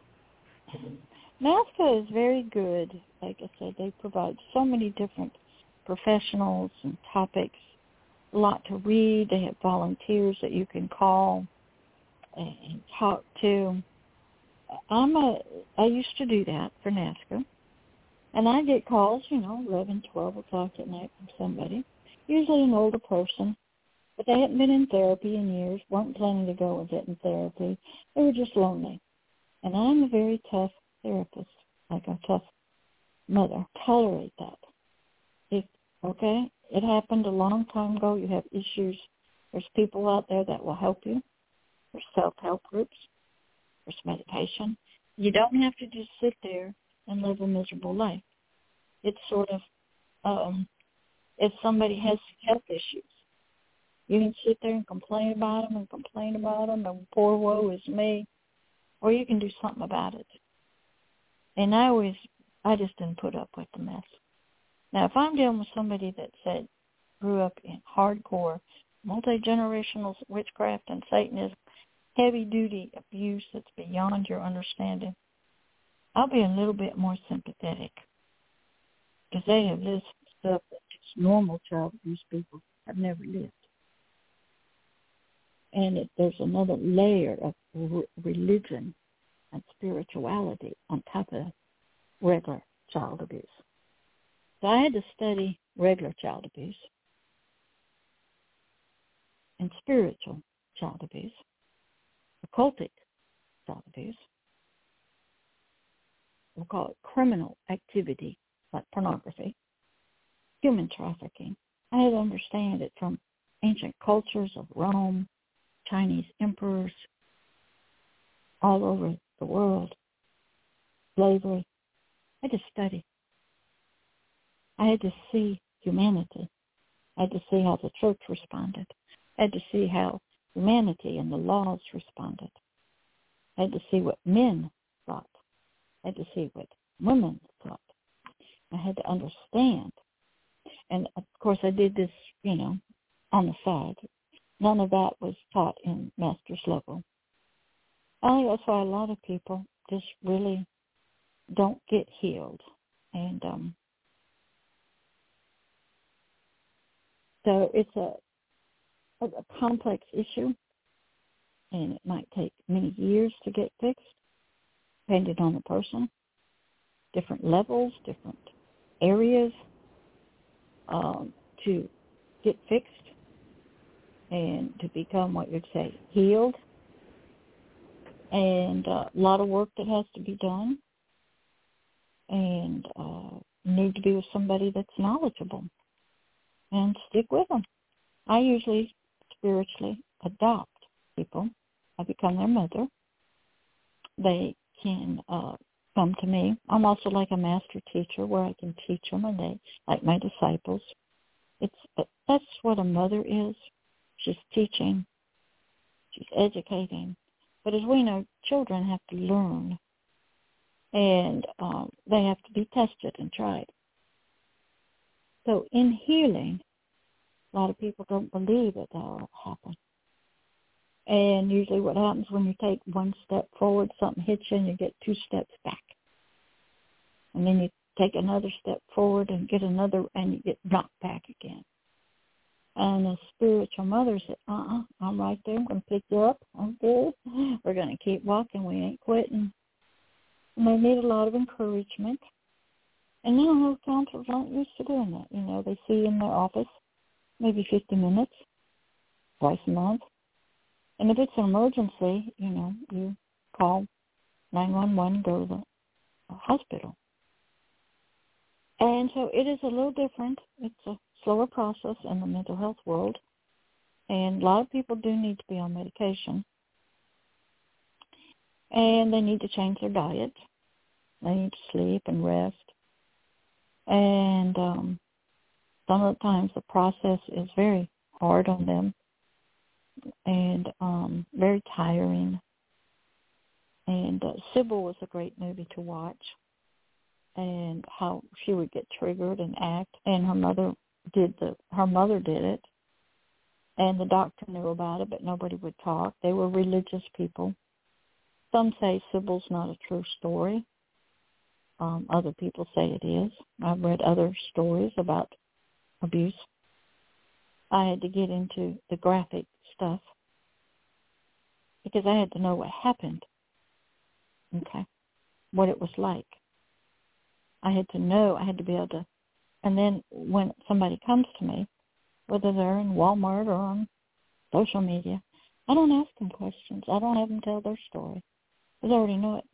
NAASCA is very good. Like I said, they provide so many different professionals and topics. A lot to read. They have volunteers that you can call and talk to. I'm a. I used to do that for NAASCA, and I get calls, you know, eleven, twelve o'clock at night from somebody, usually an older person, but they hadn't been in therapy in years, weren't planning to go and get in therapy. They were just lonely. And I'm a very tough therapist, like a tough mother. Tolerate that. If Okay? It happened a long time ago. You have issues. There's people out there that will help you. There's self-help groups. There's medication. You don't have to just sit there and live a miserable life. It's sort of, um, if somebody has health issues, you can sit there and complain about them and complain about them and poor woe is me, or you can do something about it. And I always, I just didn't put up with the mess. Now, if I'm dealing with somebody that said grew up in hardcore multi-generational witchcraft and Satanism, heavy-duty abuse that's beyond your understanding, I'll be a little bit more sympathetic. Because they have lived stuff that normal child abuse people have never lived. And it, there's another layer of re- religion and spirituality on top of regular child abuse. So I had to study regular child abuse and spiritual child abuse, child abuse. We'll call it criminal activity like pornography, human trafficking. I had to understand it from ancient cultures of Rome, Chinese emperors all over the world, slavery. I just study. I had to see humanity. I had to see how the church responded. I had to see how humanity and the laws responded. I had to see what men thought. I had to see what women thought. I had to understand. And of course I did this, you know, on the side None of that was taught in master's level. I think that's why a lot of people just really don't get healed. And um, so it's a, a, complex issue, and it might take many years to get fixed, depending on the person, different levels, different areas um, to get fixed and to become what you'd say healed and uh, a lot of work that has to be done and uh, need to be with somebody that's knowledgeable and stick with them. I usually spiritually adopt people. I become their mother. They can uh, come to me. I'm also like a master teacher where I can teach them and they, like my disciples. It's that's what a mother is. She's teaching. She's educating. But as we know, children have to learn. And um, they have to be tested and tried. So in healing, a lot of people don't believe that that will happen. And usually what happens when you take one step forward, something hits you and you get two steps back. And then you take another step forward and get another and you get knocked back again. And the spiritual mother said, uh-uh, I'm right there. I'm going to pick you up. I'm good. We're going to keep walking. We ain't quitting. And they need a lot of encouragement. And now those counselors aren't used to doing that. You know, they see you in their office maybe 50 minutes, twice a month. And if it's an emergency, you know, you call 911 go to the hospital. And so it is a little different. It's a slower process in the mental health world. And a lot of people do need to be on medication. And they need to change their diet. They need to sleep and rest. And um, some of the the process is very hard on them and um, very tiring. And uh, Sybil was a great movie to watch and how she would get triggered and act. And her mother did the her mother did it. And the doctor knew about it but nobody would talk. They were religious people. Some say sybil's not a true story. Um other people say it is. I've read other stories about abuse i had to get into the graphic stuff because i had to know what happened okay what it was like i had to know i had to be able to and then when somebody comes to me, whether they're in Walmart or on social media, I don't ask them questions. I don't have them tell their story. because I already know it.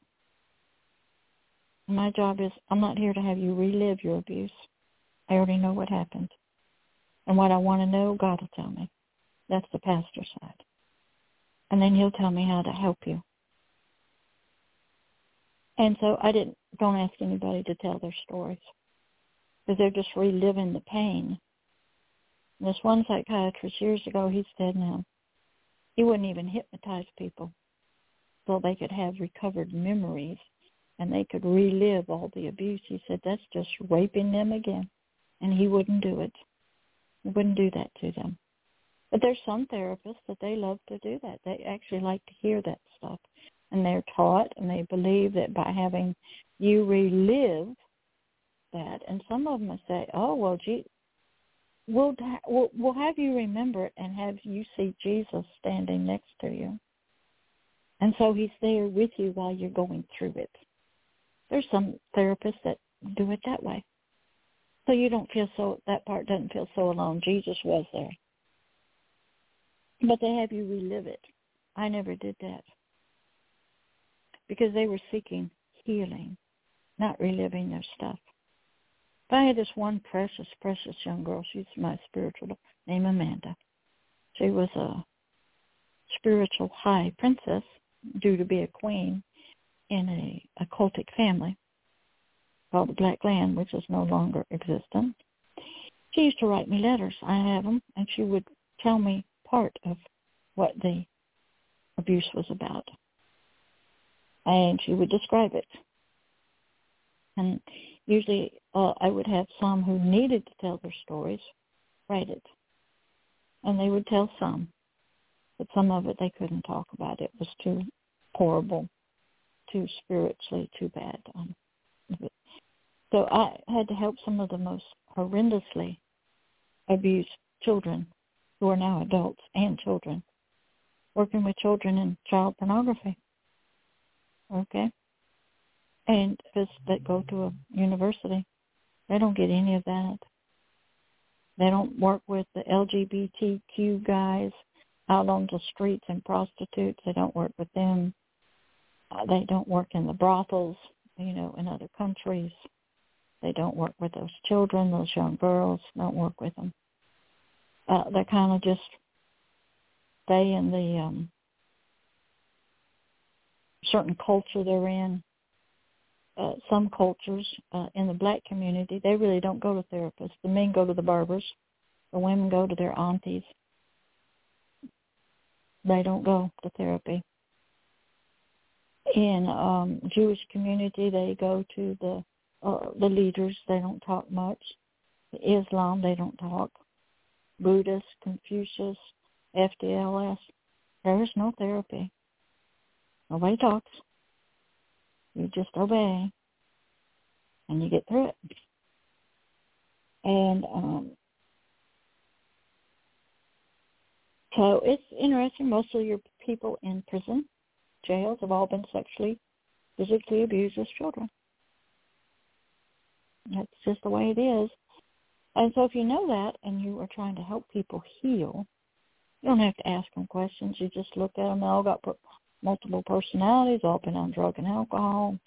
My job is I'm not here to have you relive your abuse. I already know what happened. And what I want to know, God will tell me. That's the pastor side. And then he'll tell me how to help you. And so I didn't, don't ask anybody to tell their stories because they're just reliving the pain. And this one psychiatrist years ago, he's dead now. He wouldn't even hypnotize people so they could have recovered memories and they could relive all the abuse. He said that's just raping them again. And he wouldn't do it. Wouldn't do that to them. But there's some therapists that they love to do that. They actually like to hear that stuff. And they're taught and they believe that by having you relive that, and some of them say, oh, well, gee, we'll, we'll, we'll have you remember it and have you see Jesus standing next to you. And so he's there with you while you're going through it. There's some therapists that do it that way. So you don't feel so, that part doesn't feel so alone. Jesus was there. But they have you relive it. I never did that. Because they were seeking healing, not reliving their stuff. But I had this one precious, precious young girl. She's my spiritual name, Amanda. She was a spiritual high princess due to be a queen in a, a cultic family called the Black Land, which is no longer existent. She used to write me letters. I have them, and she would tell me part of what the abuse was about. And she would describe it. And usually uh, I would have some who needed to tell their stories write it. And they would tell some. But some of it they couldn't talk about. It was too horrible, too spiritually too bad. Um, so I had to help some of the most horrendously abused children who are now adults and children, working with children in child pornography. Okay? And kids that go to a university, they don't get any of that. They don't work with the LGBTQ guys out on the streets and prostitutes. They don't work with them. Uh, they don't work in the brothels, you know, in other countries. They don't work with those children, those young girls. Don't work with them. Uh, they kind of just stay in the um, certain culture they're in. Uh, some cultures uh, in the black community, they really don't go to therapists. The men go to the barbers. The women go to their aunties. They don't go to therapy in um Jewish community they go to the uh, the leaders they don't talk much. Islam they don't talk. Buddhist Confucius FDLS there is no therapy. Nobody talks. You just obey and you get through it. And um so it's interesting most of your people in prison jails have all been sexually, physically abused as children. That's just the way it is. And so if you know that and you are trying to help people heal, you don't have to ask them questions. You just look at them. They all got multiple personalities, all been on drug and alcohol,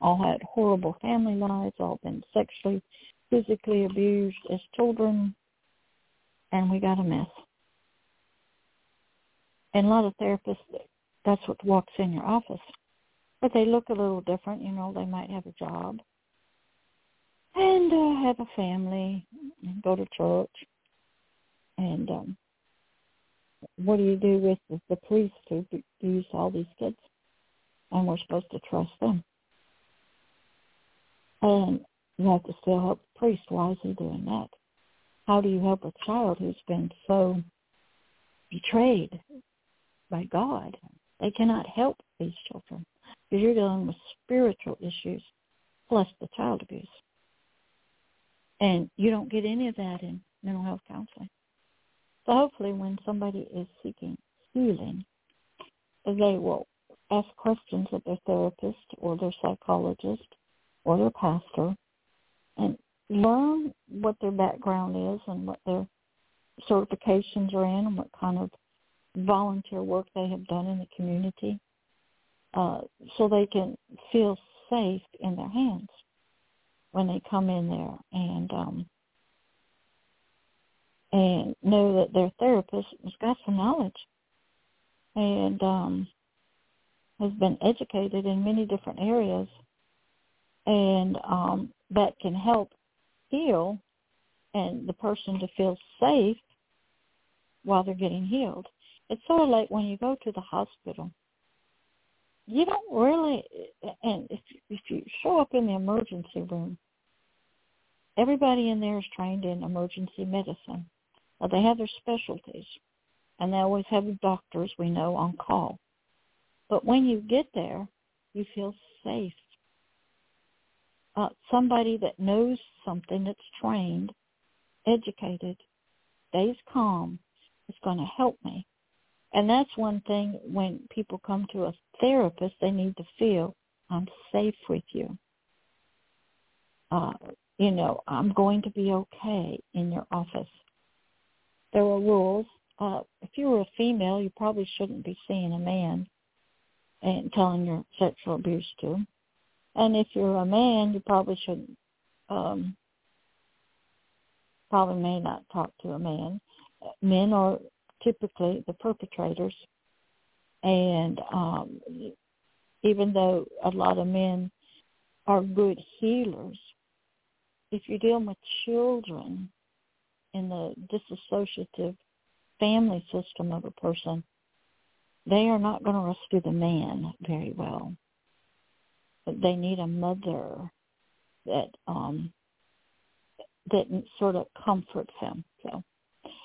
all had horrible family lives, all been sexually, physically abused as children, and we got a mess. And a lot of therapists that's what walks in your office. But they look a little different. You know, they might have a job and uh, have a family and go to church. And um, what do you do with the, the police who abuse all these kids? And we're supposed to trust them. And you have to still help the priest. Why is he doing that? How do you help a child who's been so betrayed by God they cannot help these children because you're dealing with spiritual issues plus the child abuse. And you don't get any of that in mental health counseling. So hopefully when somebody is seeking healing, they will ask questions of their therapist or their psychologist or their pastor and learn what their background is and what their certifications are in and what kind of volunteer work they have done in the community uh, so they can feel safe in their hands when they come in there and um, and know that their therapist has got some knowledge and um, has been educated in many different areas, and um, that can help heal and the person to feel safe while they're getting healed. It's sort of like when you go to the hospital. You don't really, and if if you show up in the emergency room, everybody in there is trained in emergency medicine. Uh, they have their specialties, and they always have doctors we know on call. But when you get there, you feel safe. Uh, somebody that knows something that's trained, educated, stays calm, is going to help me. And that's one thing when people come to a therapist, they need to feel, I'm safe with you. Uh, you know, I'm going to be okay in your office. There are rules. Uh, if you were a female, you probably shouldn't be seeing a man and telling your sexual abuse to. And if you're a man, you probably shouldn't, um, probably may not talk to a man. Men are typically the perpetrators. And um, even though a lot of men are good healers, if you're dealing with children in the disassociative family system of a person, they are not going to rescue the man very well. But they need a mother that um that sort of comforts him. So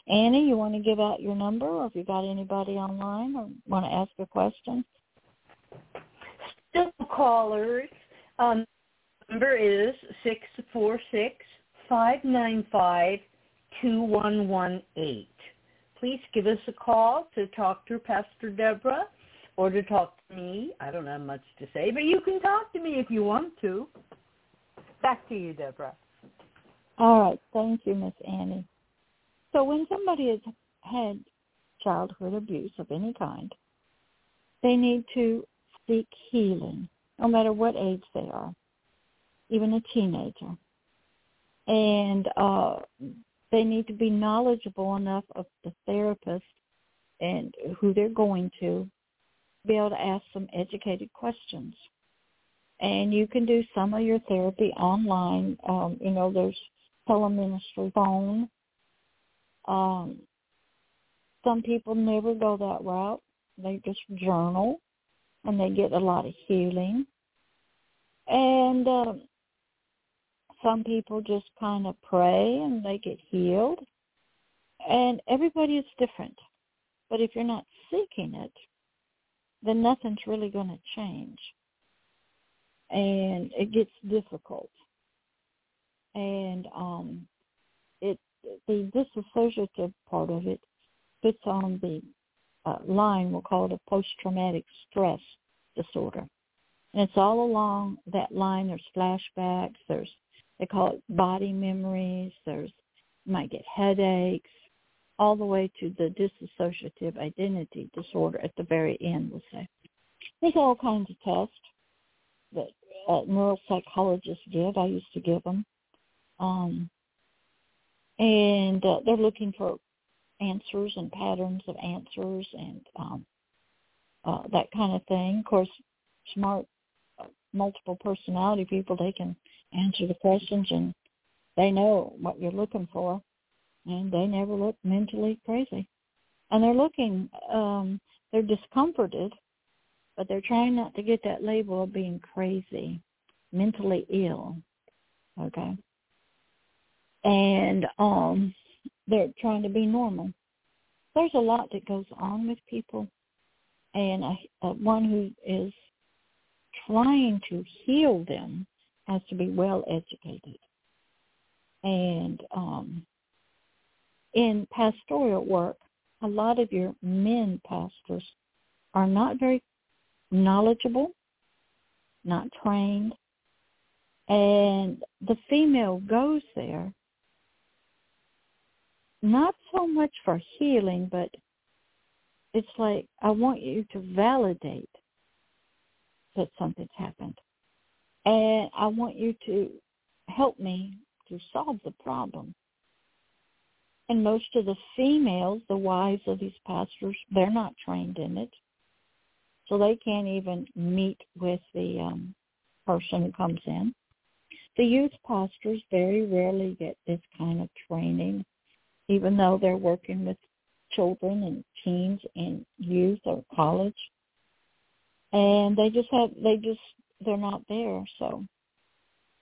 Annie, you want to give out your number or if you got anybody online or want to ask a question? Still callers. Um, number is six four six five nine five two one one eight. Please give us a call to talk to Pastor Deborah or to talk to me. I don't have much to say, but you can talk to me if you want to. Back to you, Deborah. All right. Thank you, Miss Annie. So when somebody has had childhood abuse of any kind, they need to seek healing, no matter what age they are, even a teenager. And uh, they need to be knowledgeable enough of the therapist and who they're going to be able to ask some educated questions. And you can do some of your therapy online. Um, you know, there's teleministry phone um, some people never go that route. They just journal, and they get a lot of healing. And uh, some people just kind of pray, and they get healed. And everybody is different. But if you're not seeking it, then nothing's really going to change. And it gets difficult. And um, it the disassociative part of it fits on the uh, line, we'll call it a post-traumatic stress disorder. And it's all along that line. There's flashbacks. There's, they call it body memories. There's, you might get headaches, all the way to the dissociative identity disorder at the very end, we'll say. There's all kinds of tests that uh, neuropsychologists give. I used to give them. Um, and uh, they're looking for answers and patterns of answers and um, uh, that kind of thing. Of course, smart, uh, multiple personality people, they can answer the questions and they know what you're looking for, and they never look mentally crazy. And they're looking, um, they're discomforted, but they're trying not to get that label of being crazy, mentally ill. Okay and um they're trying to be normal. There's a lot that goes on with people, and a, a, one who is trying to heal them has to be well educated. And um, in pastoral work, a lot of your men pastors are not very knowledgeable, not trained, and the female goes there not so much for healing, but it's like I want you to validate that something's happened. And I want you to help me to solve the problem. And most of the females, the wives of these pastors, they're not trained in it. So they can't even meet with the um, person who comes in. The youth pastors very rarely get this kind of training, even though they're working with children and teens and youth or college. And they just have, they just, they're not there. So,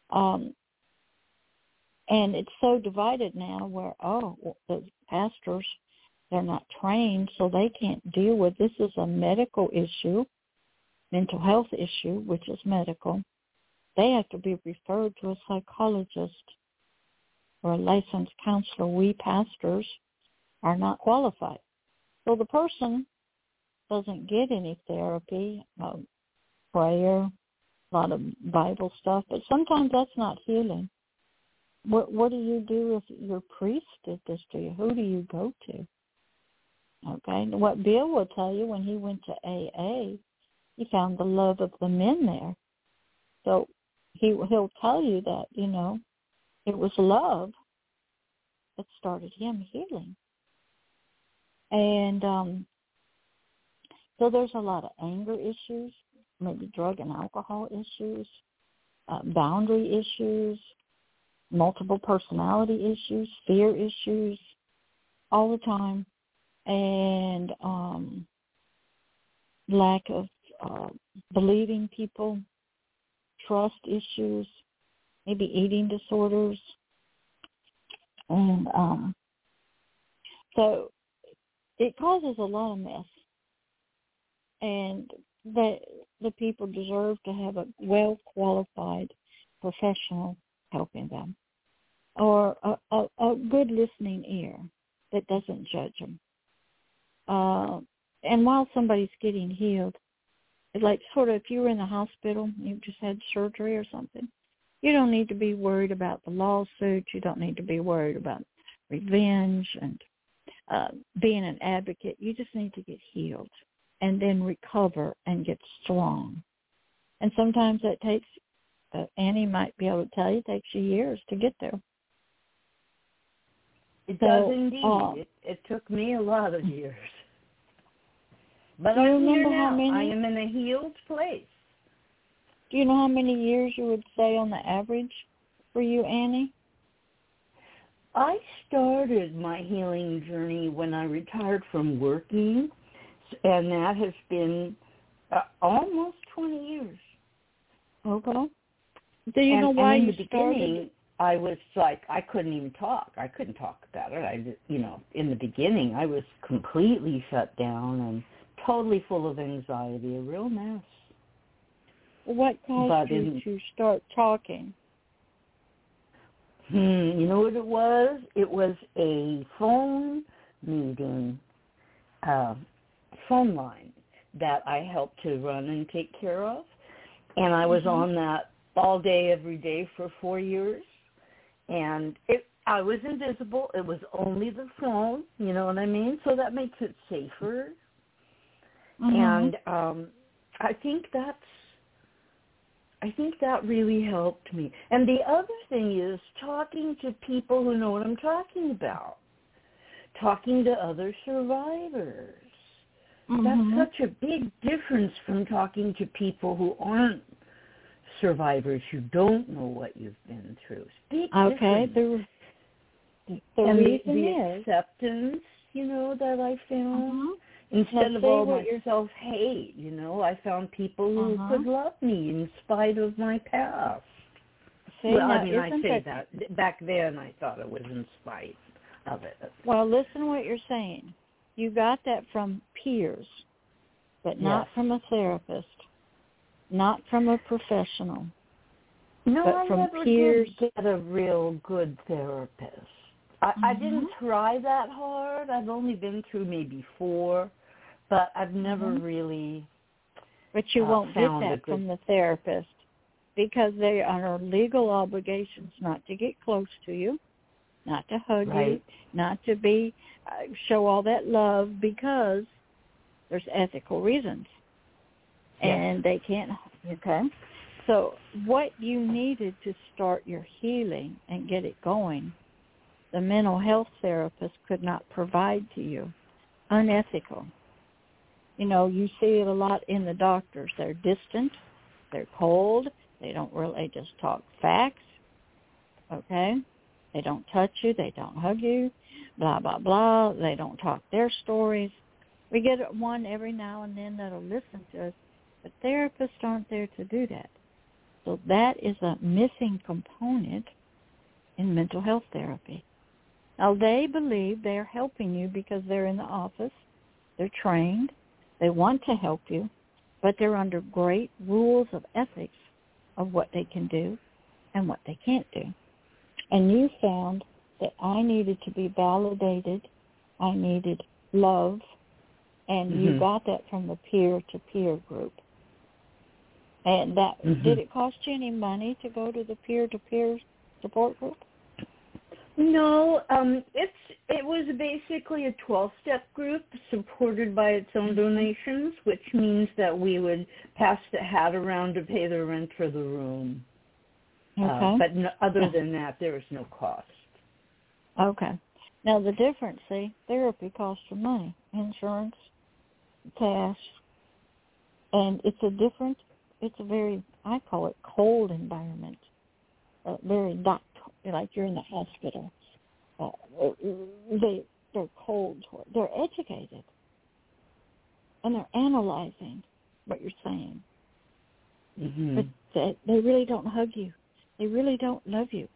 um, and it's so divided now where, oh, the pastors, they're not trained, so they can't deal with this is a medical issue, mental health issue, which is medical. They have to be referred to a psychologist or a licensed counselor. We pastors are not qualified. So the person doesn't get any therapy, um, prayer, a lot of Bible stuff, but sometimes that's not healing. What what do you do if your priest did this to you? Who do you go to? Okay, what Bill will tell you when he went to AA, he found the love of the men there. So he he'll tell you that you know it was love that started him healing. And um so there's a lot of anger issues, maybe drug and alcohol issues, uh, boundary issues, multiple personality issues, fear issues, all the time, and um, lack of uh, believing people, trust issues, maybe eating disorders, and um, so it causes a lot of mess. And that the people deserve to have a well qualified professional helping them, or a, a, a good listening ear that doesn't judge them. Uh, and while somebody's getting healed, like sort of if you were in the hospital, you just had surgery or something, you don't need to be worried about the lawsuit. You don't need to be worried about revenge and uh, being an advocate. You just need to get healed and then recover and get strong. And sometimes that takes uh, Annie might be able to tell you, it takes you years to get there. It So, does indeed. uh, it, it took me a lot of years. But I'm here remember how now. many? I am in a healed place. Do you know how many years you would say on the average for you, Annie? I started my healing journey when I retired from working, and that has been uh, almost 20 years. Okay. Do you and, know why in you the started? beginning, I was like, I couldn't even talk. I couldn't talk about it. I, you know, in the beginning, I was completely shut down and totally full of anxiety, a real mess. What caused but you in- to start talking? Hmm, you know what it was? It was a phone meeting, uh, phone line that I helped to run and take care of, and I was Mhm. on that all day, every day for four years, and it. I was invisible. It was only the phone, you know what I mean? So that makes it safer. Mhm. And um I think that's I think that really helped me. And the other thing is talking to people who know what I'm talking about. Talking to other survivors. Mhm. That's such a big difference from talking to people who aren't survivors who don't know what you've been through. Big okay. difference. The, the and reason the is acceptance, you know, that I found Mhm. instead of all what my self hate, you know, I found people who Uh-huh. could love me in spite of my past. See, well, I mean, I say that- that back then I thought it was in spite of it. Well, listen to what you're saying. You got that from peers, but not Yes. from a therapist, not from a professional. No, But I from never peers- did get a real good therapist. I, I didn't try that hard. I've only been through maybe four, but I've never Mhm. really But you uh, won't get that good- from the therapist because they are under legal obligations not to get close to you, not to hug you, not to be uh, show all that love because there's ethical reasons, Yes. and they can't. Okay, so what you needed to start your healing and get it going the mental health therapist could not provide to you. Unethical. You know, you see it a lot in the doctors. They're distant, they're cold, they don't really just talk facts. Okay? They don't touch you, they don't hug you, blah blah blah. They don't talk their stories. We get one every now and then that'll listen to us, but therapists aren't there to do that. So that is a missing component in mental health therapy. Now they believe they're helping you because they're in the office, they're trained, they want to help you, but they're under great rules of ethics of what they can do and what they can't do. And you found that I needed to be validated, I needed love, and mm-hmm. you got that from the peer-to-peer group. And that mm-hmm. did it cost you any money to go to the peer-to-peer support group? No, um, it's it was basically a 12-step group supported by its own donations, which means that we would pass the hat around to pay the rent for the room. Uh, okay. Uh, but no, other than that, there is no cost. Okay. Now the difference, see, therapy costs you money, insurance, cash, and it's a different, it's a very, I call it cold environment, uh, very doctor, like you're in the hospital. Uh, they they're cold, they're educated, and they're analyzing what you're saying, mm-hmm. but they, they really don't hug you. They really don't love you.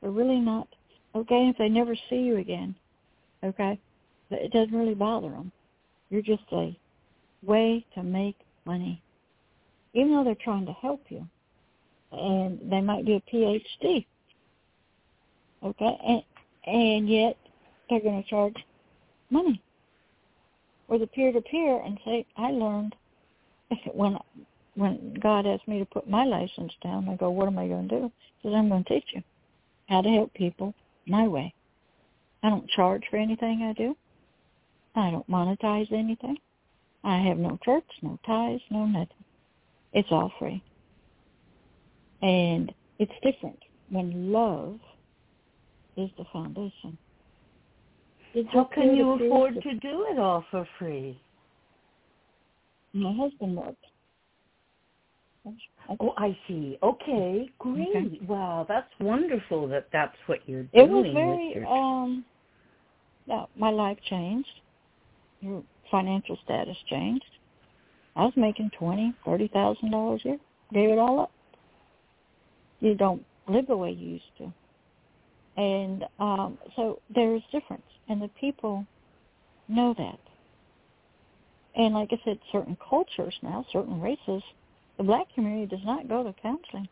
They're really not okay. If they never see you again, okay, it doesn't really bother them. You're just a way to make money, even though they're trying to help you, and they might be a PhD, okay, and and yet they're going to charge money. Or the peer to peer and say, I learned when when God asked me to put my license down, I go, what am I going to do? He says, I'm going to teach you how to help people my way. I don't charge for anything I do. I don't monetize anything. I have no church, no ties, no nothing. It's all free. And it's different when love is the foundation. How can you afford to do it all for free? My husband worked. Oh, I see. Okay, great. Okay. Wow, that's wonderful that that's what you're doing. It was very. Um, yeah, my life changed. Your financial status changed. I was making twenty, thirty thousand dollars a year. Gave it all up. You don't live the way you used to, and um, so there is difference, and the people know that. And like I said, certain cultures now, certain races the black community does not go to counseling.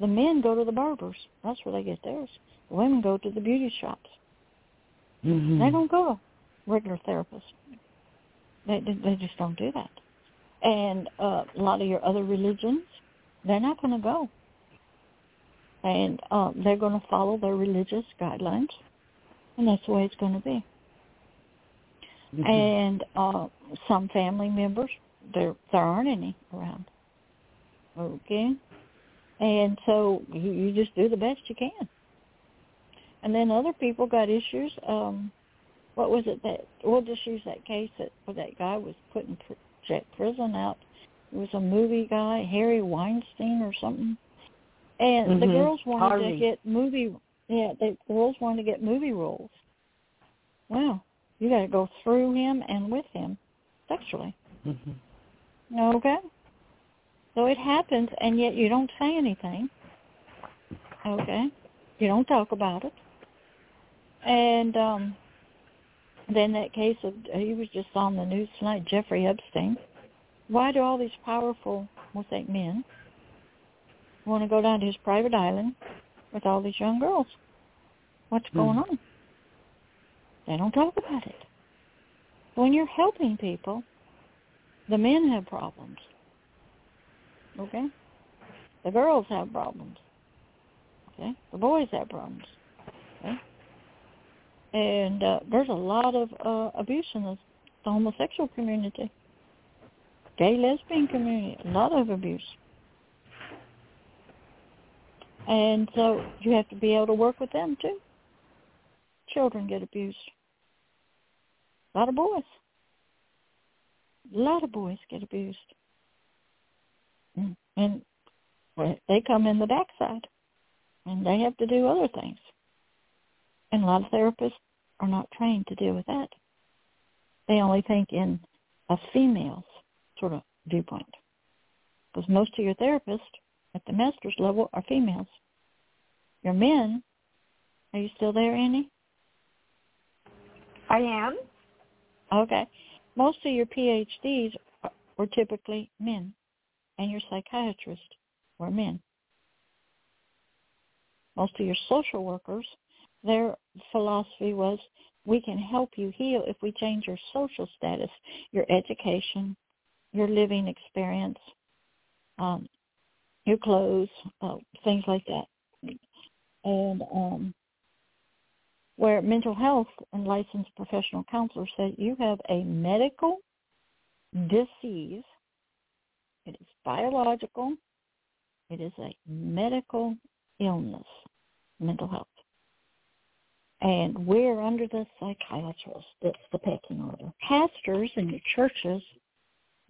The men go to the barbers. That's where they get theirs. The women go to the beauty shops. Mm-hmm. They don't go to regular therapists. They they just don't do that. And uh, a lot of your other religions, they're not going to go. And uh, they're going to follow their religious guidelines, and that's the way it's going to be. Mm-hmm. And uh, some family members there there aren't any around. Okay, and so you, you just do the best you can. And then other people got issues. Um, what was it that? We'll just use that case that where that guy was put in pr- prison out. It was a movie guy, Harry Weinstein or something. And mm-hmm. the girls wanted Harvey. to get movie. Yeah, the girls wanted to get movie roles. Well, you got to go through him and with him sexually. Mm-hmm. Okay. So it happens, and yet you don't say anything. Okay. You don't talk about it. And um then that case of he was just on the news tonight, Jeffrey Epstein. Why do all these powerful, we'll say men, want to go down to his private island with all these young girls? What's hmm. going on? They don't talk about it. When you're helping people, the men have problems. Okay? The girls have problems. Okay? The boys have problems. Okay? And uh, there's a lot of uh, abuse in the, the homosexual community. Gay, lesbian community, a lot of abuse. And so you have to be able to work with them too. children get abused. A lot of boys. A lot of boys get abused. Mm, and they come in the backside and they have to do other things. And a lot of therapists are not trained to deal with that. They only think in a female's sort of viewpoint. Because most of your therapists at the master's level are females. Your men, are you still there, Annie? I am. Okay. Most of your PhDs were typically men, and your psychiatrists were men. Most of your social workers, their philosophy was we can help you heal if we change your social status, your education, your living experience, um, your clothes, uh, things like that. And um, where mental health and licensed professional counselors say you have a medical disease, it is biological, it is a medical illness, mental health. And we're under the psychiatrist. That's the pecking order. Pastors in the churches,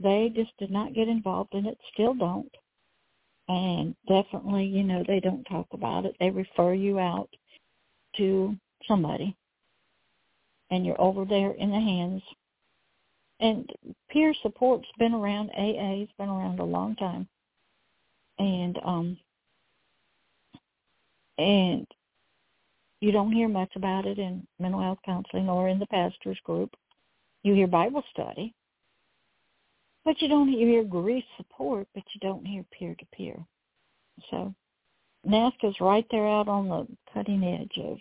they just did not get involved in it, still don't. And definitely, you know, they don't talk about it. They refer you out to somebody. And you're over there in the hands. And peer support's been around, AA's been around a long time. And um and you don't hear much about it in mental health counseling or in the pastors group. You hear Bible study, but you don't you hear grief support, but you don't hear peer-to-peer. So NAASCA's right there out on the cutting edge of,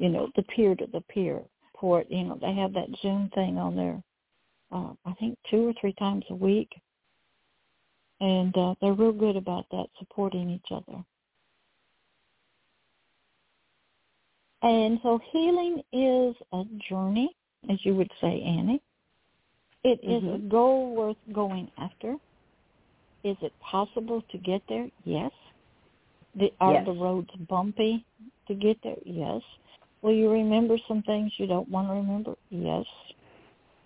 you know, the peer-to-the-peer support. You know, they have that Zoom thing on there, uh, I think two or three times a week. And uh, they're real good about that, supporting each other. And so healing is a journey, as you would say, Annie. It mm-hmm. is a goal worth going after. Is it possible to get there? Yes. The, are yes. the roads bumpy to get there? Yes. Will you remember some things you don't want to remember? Yes.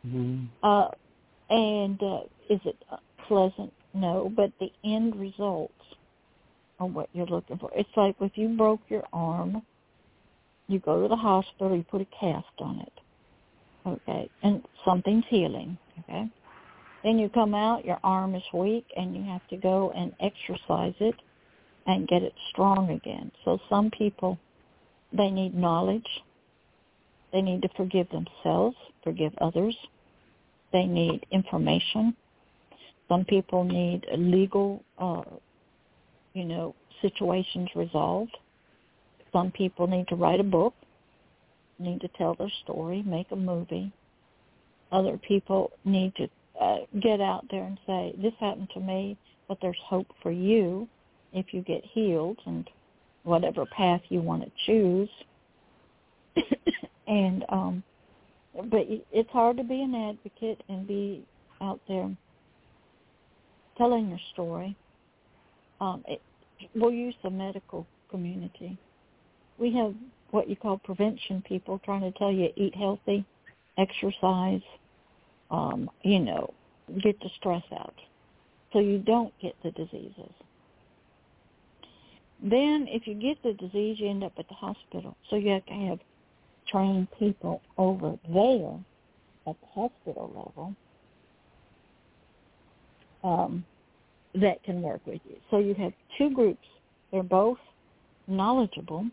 Mm-hmm. Uh, and uh, is it pleasant? No. But the end results are what you're looking for. It's like if you broke your arm you go to the hospital, you put a cast on it, okay, and something's healing, okay. Then you come out, your arm is weak, and you have to go and exercise it and get it strong again. So some people, they need knowledge. They need to forgive themselves, forgive others. They need information. Some people need legal, uh, you know, situations resolved. Some people need to write a book, need to tell their story, make a movie. Other people need to uh, get out there and say, this happened to me, but there's hope for you if you get healed and whatever path you want to choose. and um but it's hard to be an advocate and be out there telling your story. Um, it, we'll use the medical community we have what you call prevention people trying to tell you eat healthy, exercise, um, you know, get the stress out so you don't get the diseases. Then if you get the disease, you end up at the hospital. So you have to have trained people over there at the hospital level um, that can work with you. So you have two groups. They're both knowledgeable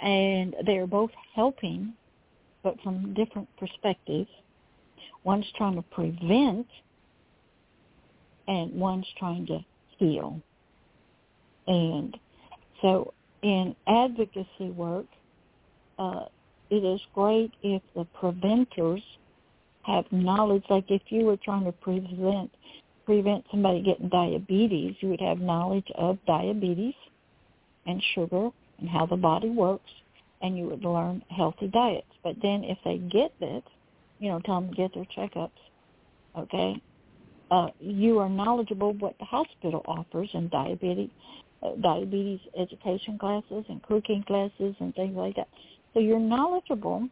and they're both helping, but from different perspectives. One's trying to prevent, and one's trying to heal. And so in advocacy work, uh, it is great if the preventers have knowledge. Like if you were trying to prevent prevent somebody getting diabetes, you would have knowledge of diabetes and sugar and how the body works, and you would learn healthy diets. But then if they get it, you know, tell them to get their checkups, okay? Uh, you are knowledgeable what the hospital offers in diabetes, diabetes education classes and cooking classes and things like that. So you're knowledgeable,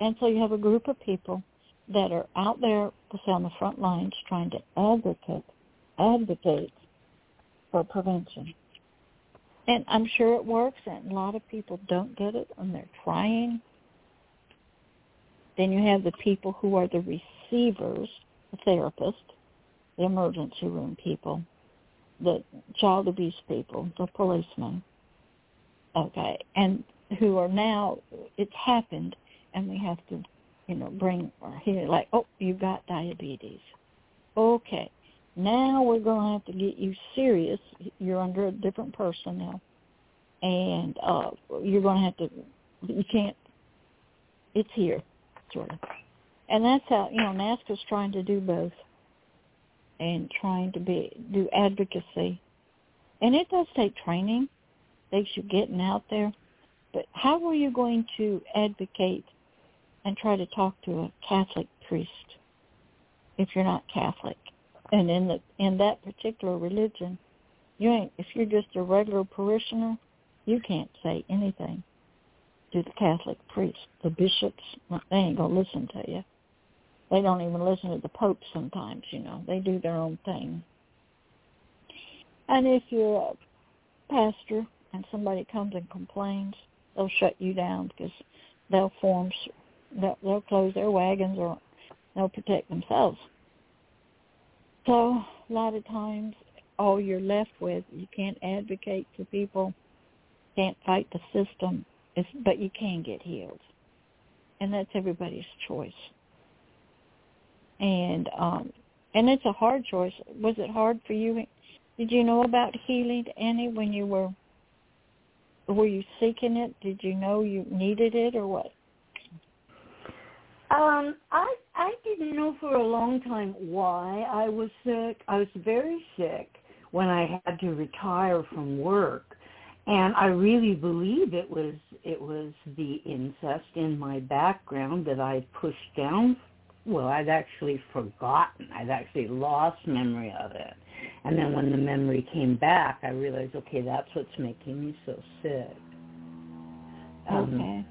and so you have a group of people that are out there, on the front lines, trying to advocate, advocate for prevention. And I'm sure it works, and a lot of people don't get it, and they're trying. Then you have the people who are the receivers, the therapists, the emergency room people, the child abuse people, the policemen, okay, and who are now, it's happened, and we have to, you know, bring our here, like, oh, you've got diabetes. Okay, now we're going to have to get you serious. You're under a different person now, and uh, you're going to have to, you can't, it's here, sort of. And that's how, you know, NAASCA's trying to do both and trying to be do advocacy. And it does take training. Takes you getting out there. But how are you going to advocate and try to talk to a Catholic priest if you're not Catholic? And in the in that particular religion, you ain't if you're just a regular parishioner, you can't say anything to the Catholic priest. The bishops they ain't gonna listen to you. They don't even listen to the Pope sometimes, you know. They do their own thing. And if you're a pastor and somebody comes and complains, they'll shut you down because they'll form, they'll, they'll close their wagons or they'll protect themselves. So a lot of times, all you're left with, you can't advocate for people, can't fight the system, but you can get healed. And that's everybody's choice and um and it's a hard choice. Was it hard for you? Did you know about healing, Annie, when you were were you seeking it? Did you know you needed it or what? Um, I I didn't know for a long time why I was sick. I was very sick when I had to retire from work, and I really believe it was it was the incest in my background that I pushed down well, I'd actually forgotten. I'd actually lost memory of it. And then when the memory came back, I realized, okay, that's what's making me so sick. Um, okay.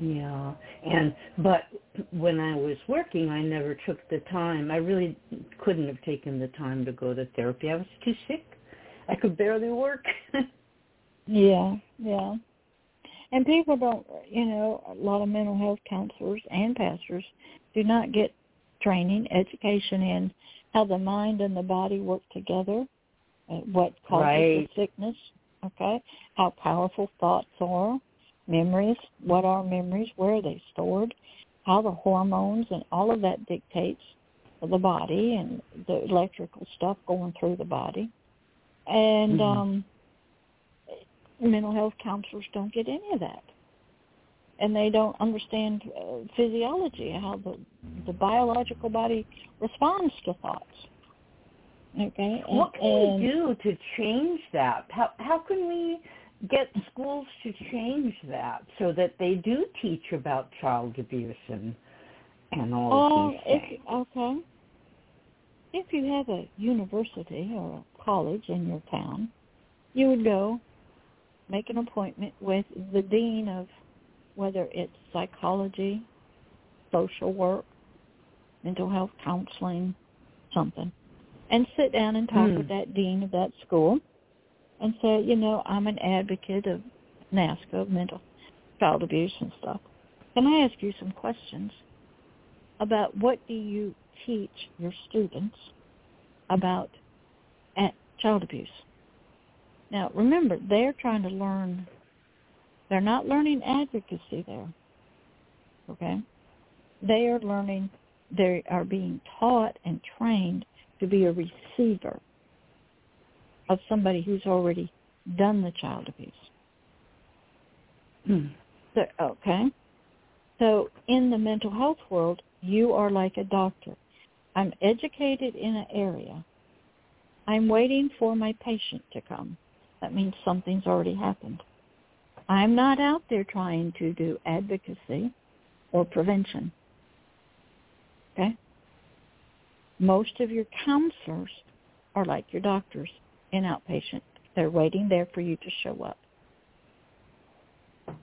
Yeah, and but when I was working, I never took the time. I really couldn't have taken the time to go to therapy. I was too sick. I could barely work. yeah, yeah. And people don't, you know, a lot of mental health counselors and pastors do not get training, education in how the mind and the body work together, uh, what causes right. the sickness, okay, how powerful thoughts are, memories, what are memories, where are they stored, how the hormones and all of that dictates the body and the electrical stuff going through the body. And mm-hmm. um mental health counselors don't get any of that. And they don't understand uh, physiology how the the biological body responds to thoughts. Okay? And, what can we do to change that? How how can we get schools to change that so that they do teach about child abuse and and all uh, of these things? if, okay. If you have a university or a college in your town you would go make an appointment with the dean of whether it's psychology, social work, mental health counseling, something, and sit down and talk hmm. with that dean of that school and say, you know, I'm an advocate of NAASCA, of mental child abuse and stuff. Can I ask you some questions about what do you teach your students about child abuse? Now, remember, they're trying to learn, they're not learning advocacy there, okay? They are learning, they are being taught and trained to be a receiver of somebody who's already done the child abuse. Hmm. So, okay? So in the mental health world, you are like a doctor. I'm educated in an area. I'm waiting for my patient to come. That means something's already happened. I'm not out there trying to do advocacy or prevention. Okay? Most of your counselors are like your doctors in outpatient. They're waiting there for you to show up.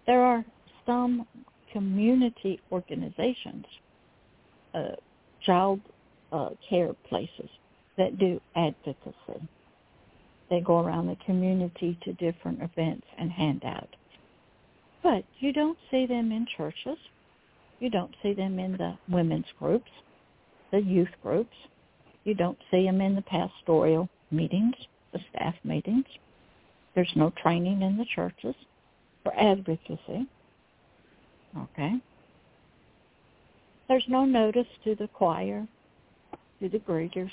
There are some community organizations, uh, child uh, care places that do advocacy. They go around the community to different events and hand out. But you don't see them in churches. You don't see them in the women's groups, the youth groups. You don't see them in the pastoral meetings, the staff meetings. There's no training in the churches for advocacy. Okay. There's no notice to the choir, to the greeters,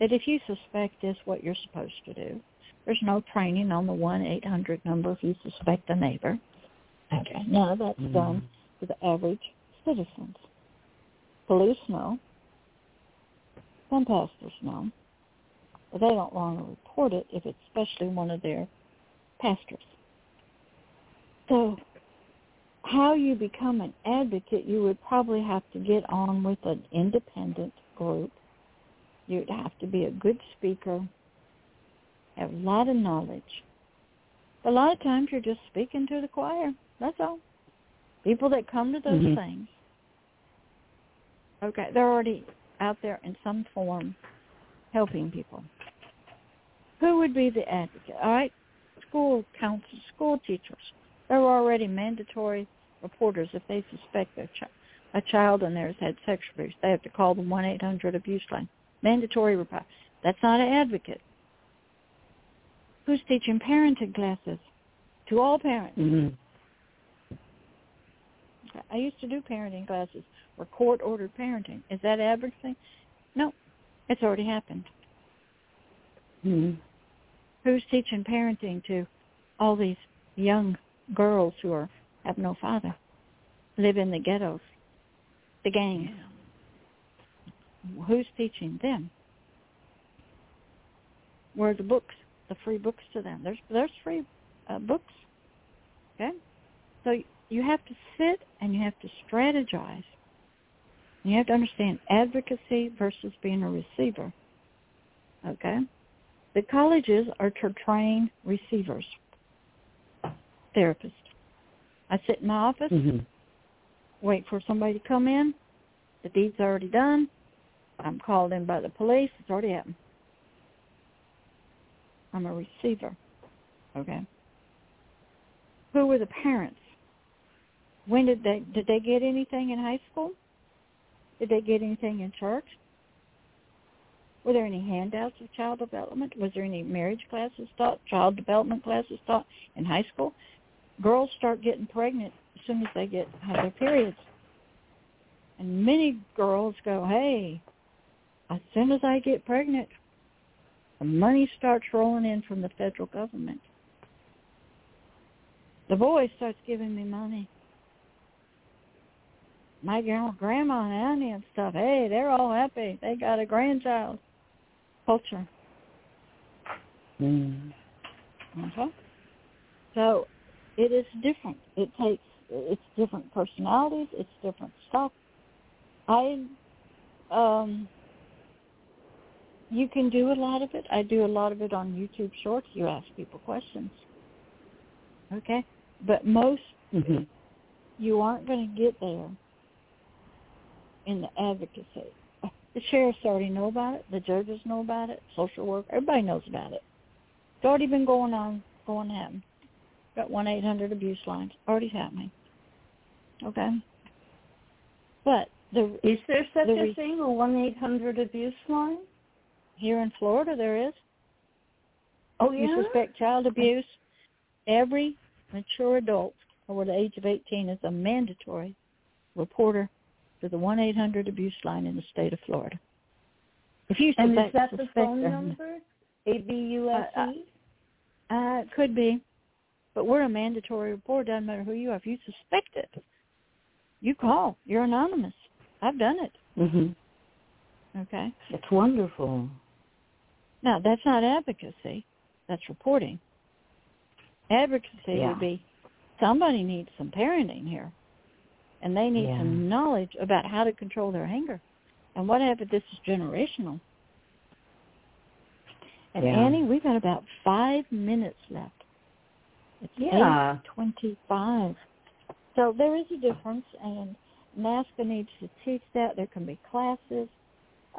that if you suspect this, what you're supposed to do. There's no training on the 1-800 number if you suspect a neighbor. Okay. Of that's mm-hmm. done to the average citizens. Police know. Some pastors know. But they don't want to report it if it's especially one of their pastors. So how you become an advocate, you would probably have to get on with an independent group. You'd have to be a good speaker, have a lot of knowledge. A lot of times you're just speaking to the choir. That's all. People that come to those mm-hmm. things, okay, they're already out there in some form helping people. Who would be the advocate? All right, school counselors, school teachers. They're already mandatory reporters if they suspect a, ch- a child in there has had sexual abuse. They have to call the 1-800 abuse line. Mandatory report. That's not an advocate. Who's teaching parenting classes to all parents? Mm-hmm. I used to do parenting classes or court-ordered parenting. Is that advocacy? No, it's already happened. Mm-hmm. Who's teaching parenting to all these young girls who are have no father, live in the ghettos, the gangs? Yeah. Who's teaching them? Where are the books, the free books to them? There's there's free uh, books. Okay, so you have to sit and you have to strategize. You have to understand advocacy versus being a receiver. Okay? The colleges are to train receivers, therapists. I sit in my office, mm-hmm. wait for somebody to come in. The deed's already done. I'm called in by the police. It's already happened. I'm a receiver. Okay? Who were the parents? When did they did they get anything in high school? Did they get anything in church? Were there any handouts of child development? Was there any marriage classes taught, child development classes taught in high school? Girls start getting pregnant as soon as they get have their periods. And many girls go, hey, as soon as I get pregnant, the money starts rolling in from the federal government. The boy starts giving me money my grandma and auntie and stuff, hey, they're all happy. They got a grandchild. Culture. Mm. Okay. So it is different. It takes it's different personalities. It's different stuff. I um you can do a lot of it. I do a lot of it on YouTube Shorts. You ask people questions. Okay? But most mm-hmm. you aren't going to get there in the advocacy. The sheriffs already know about it. The judges know about it. Social work, everybody knows about it. It's already been going on, going to happen. Got one eight hundred abuse lines already happening. Okay, but the is there such the, a thing, a one eight hundred abuse line? Here in Florida, there is. Oh yeah. You suspect child abuse. Every mature adult over the age of 18 is a mandatory reporter to the 1-800 abuse line in the state of Florida. If you suspect, and is that the phone number? ABUSE? Uh, uh, uh, it could be. But we're a mandatory report. Doesn't matter who you are. If you suspect it, you call. You're anonymous. I've done it. Mm-hmm. Okay. It's wonderful. Now, that's not advocacy. That's reporting. Advocacy yeah. would be somebody needs some parenting here and they need yeah. some knowledge about how to control their anger. And what if this is generational? And yeah. Annie, we've got about five minutes left. It's yeah. twenty-five. So there is a difference, and NAASCA needs to teach that. There can be classes,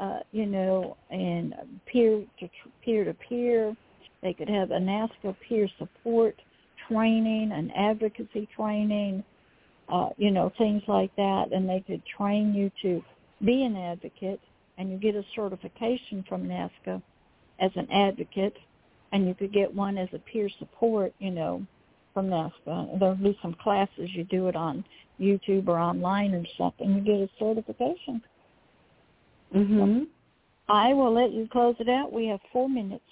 uh, you know, and peer to peer to peer. They could have a NAASCA peer support training, and advocacy training, uh, you know, things like that, and they could train you to be an advocate, and you get a certification from NAASCA as an advocate, and you could get one as a peer support, you know, from NAASCA. There'll be some classes you do it on YouTube or online or something. You get a certification. Mhm. I will let you close it out. We have four minutes.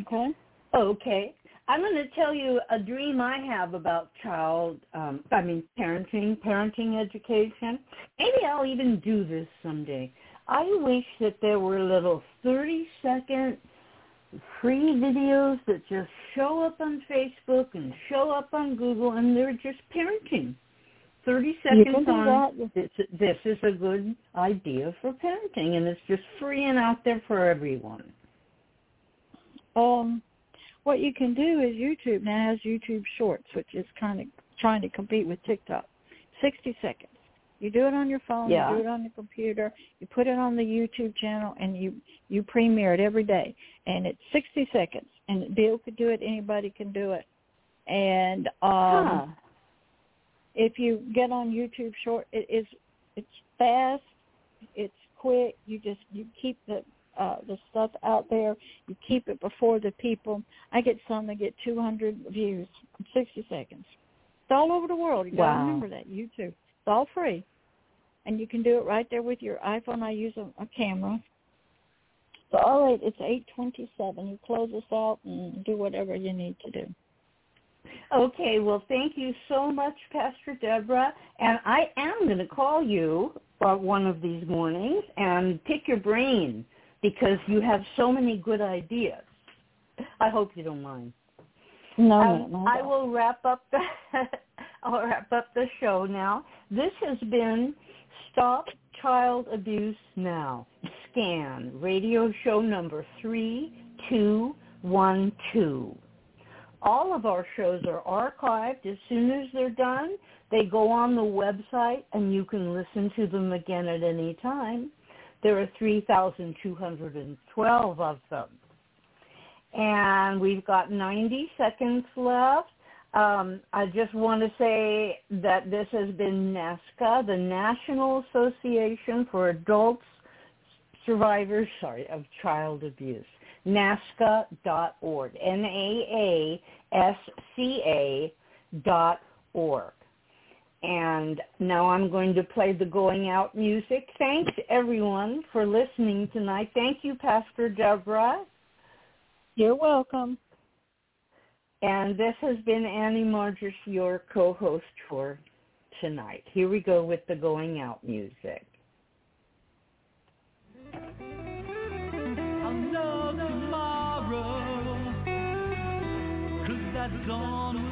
Okay. Okay. I'm going to tell you a dream I have about child, um, I mean parenting, parenting education. Maybe I'll even do this someday. I wish that there were little 30 second free videos that just show up on Facebook and show up on Google and they're just parenting. 30 seconds on this, this is a good idea for parenting and it's just free and out there for everyone. Um, what you can do is YouTube now has YouTube Shorts, which is kind of trying to compete with TikTok. 60 seconds. You do it on your phone, yeah. you do it on your computer, you put it on the YouTube channel, and you you premiere it every day. And it's 60 seconds. And Bill could do it, anybody can do it. And um, huh. If you get on YouTube Short, it is it's fast, it's quick. You just you keep the uh, the stuff out there. You keep it before the people. I get some that get 200 views in 60 seconds. It's all over the world. You got to remember that. YouTube. It's all free, and you can do it right there with your iPhone. I use a, a camera. So all right, it's 8:27. You close this out and do whatever you need to do. Okay, well, thank you so much, Pastor Deborah. And I am going to call you uh, one of these mornings and pick your brain because you have so many good ideas. I hope you don't mind. No, um, no, I will wrap up the I'll wrap up the show now. This has been Stop Child Abuse Now. Scan radio show number 3212. All of our shows are archived as soon as they're done. They go on the website and you can listen to them again at any time. There are 3,212 of them. And we've got 90 seconds left. Um, I just want to say that this has been NAASCA, the National Association for Adults Survivors, sorry, of Child Abuse. NAASCA.org, N-A-A-S-C-A dot org. And now I'm going to play the going out music. Thanks everyone for listening tonight. Thank you, Pastor Deborah. You're welcome. And this has been Annie Margis, your co-host for tonight. Here we go with the going out music. I'll know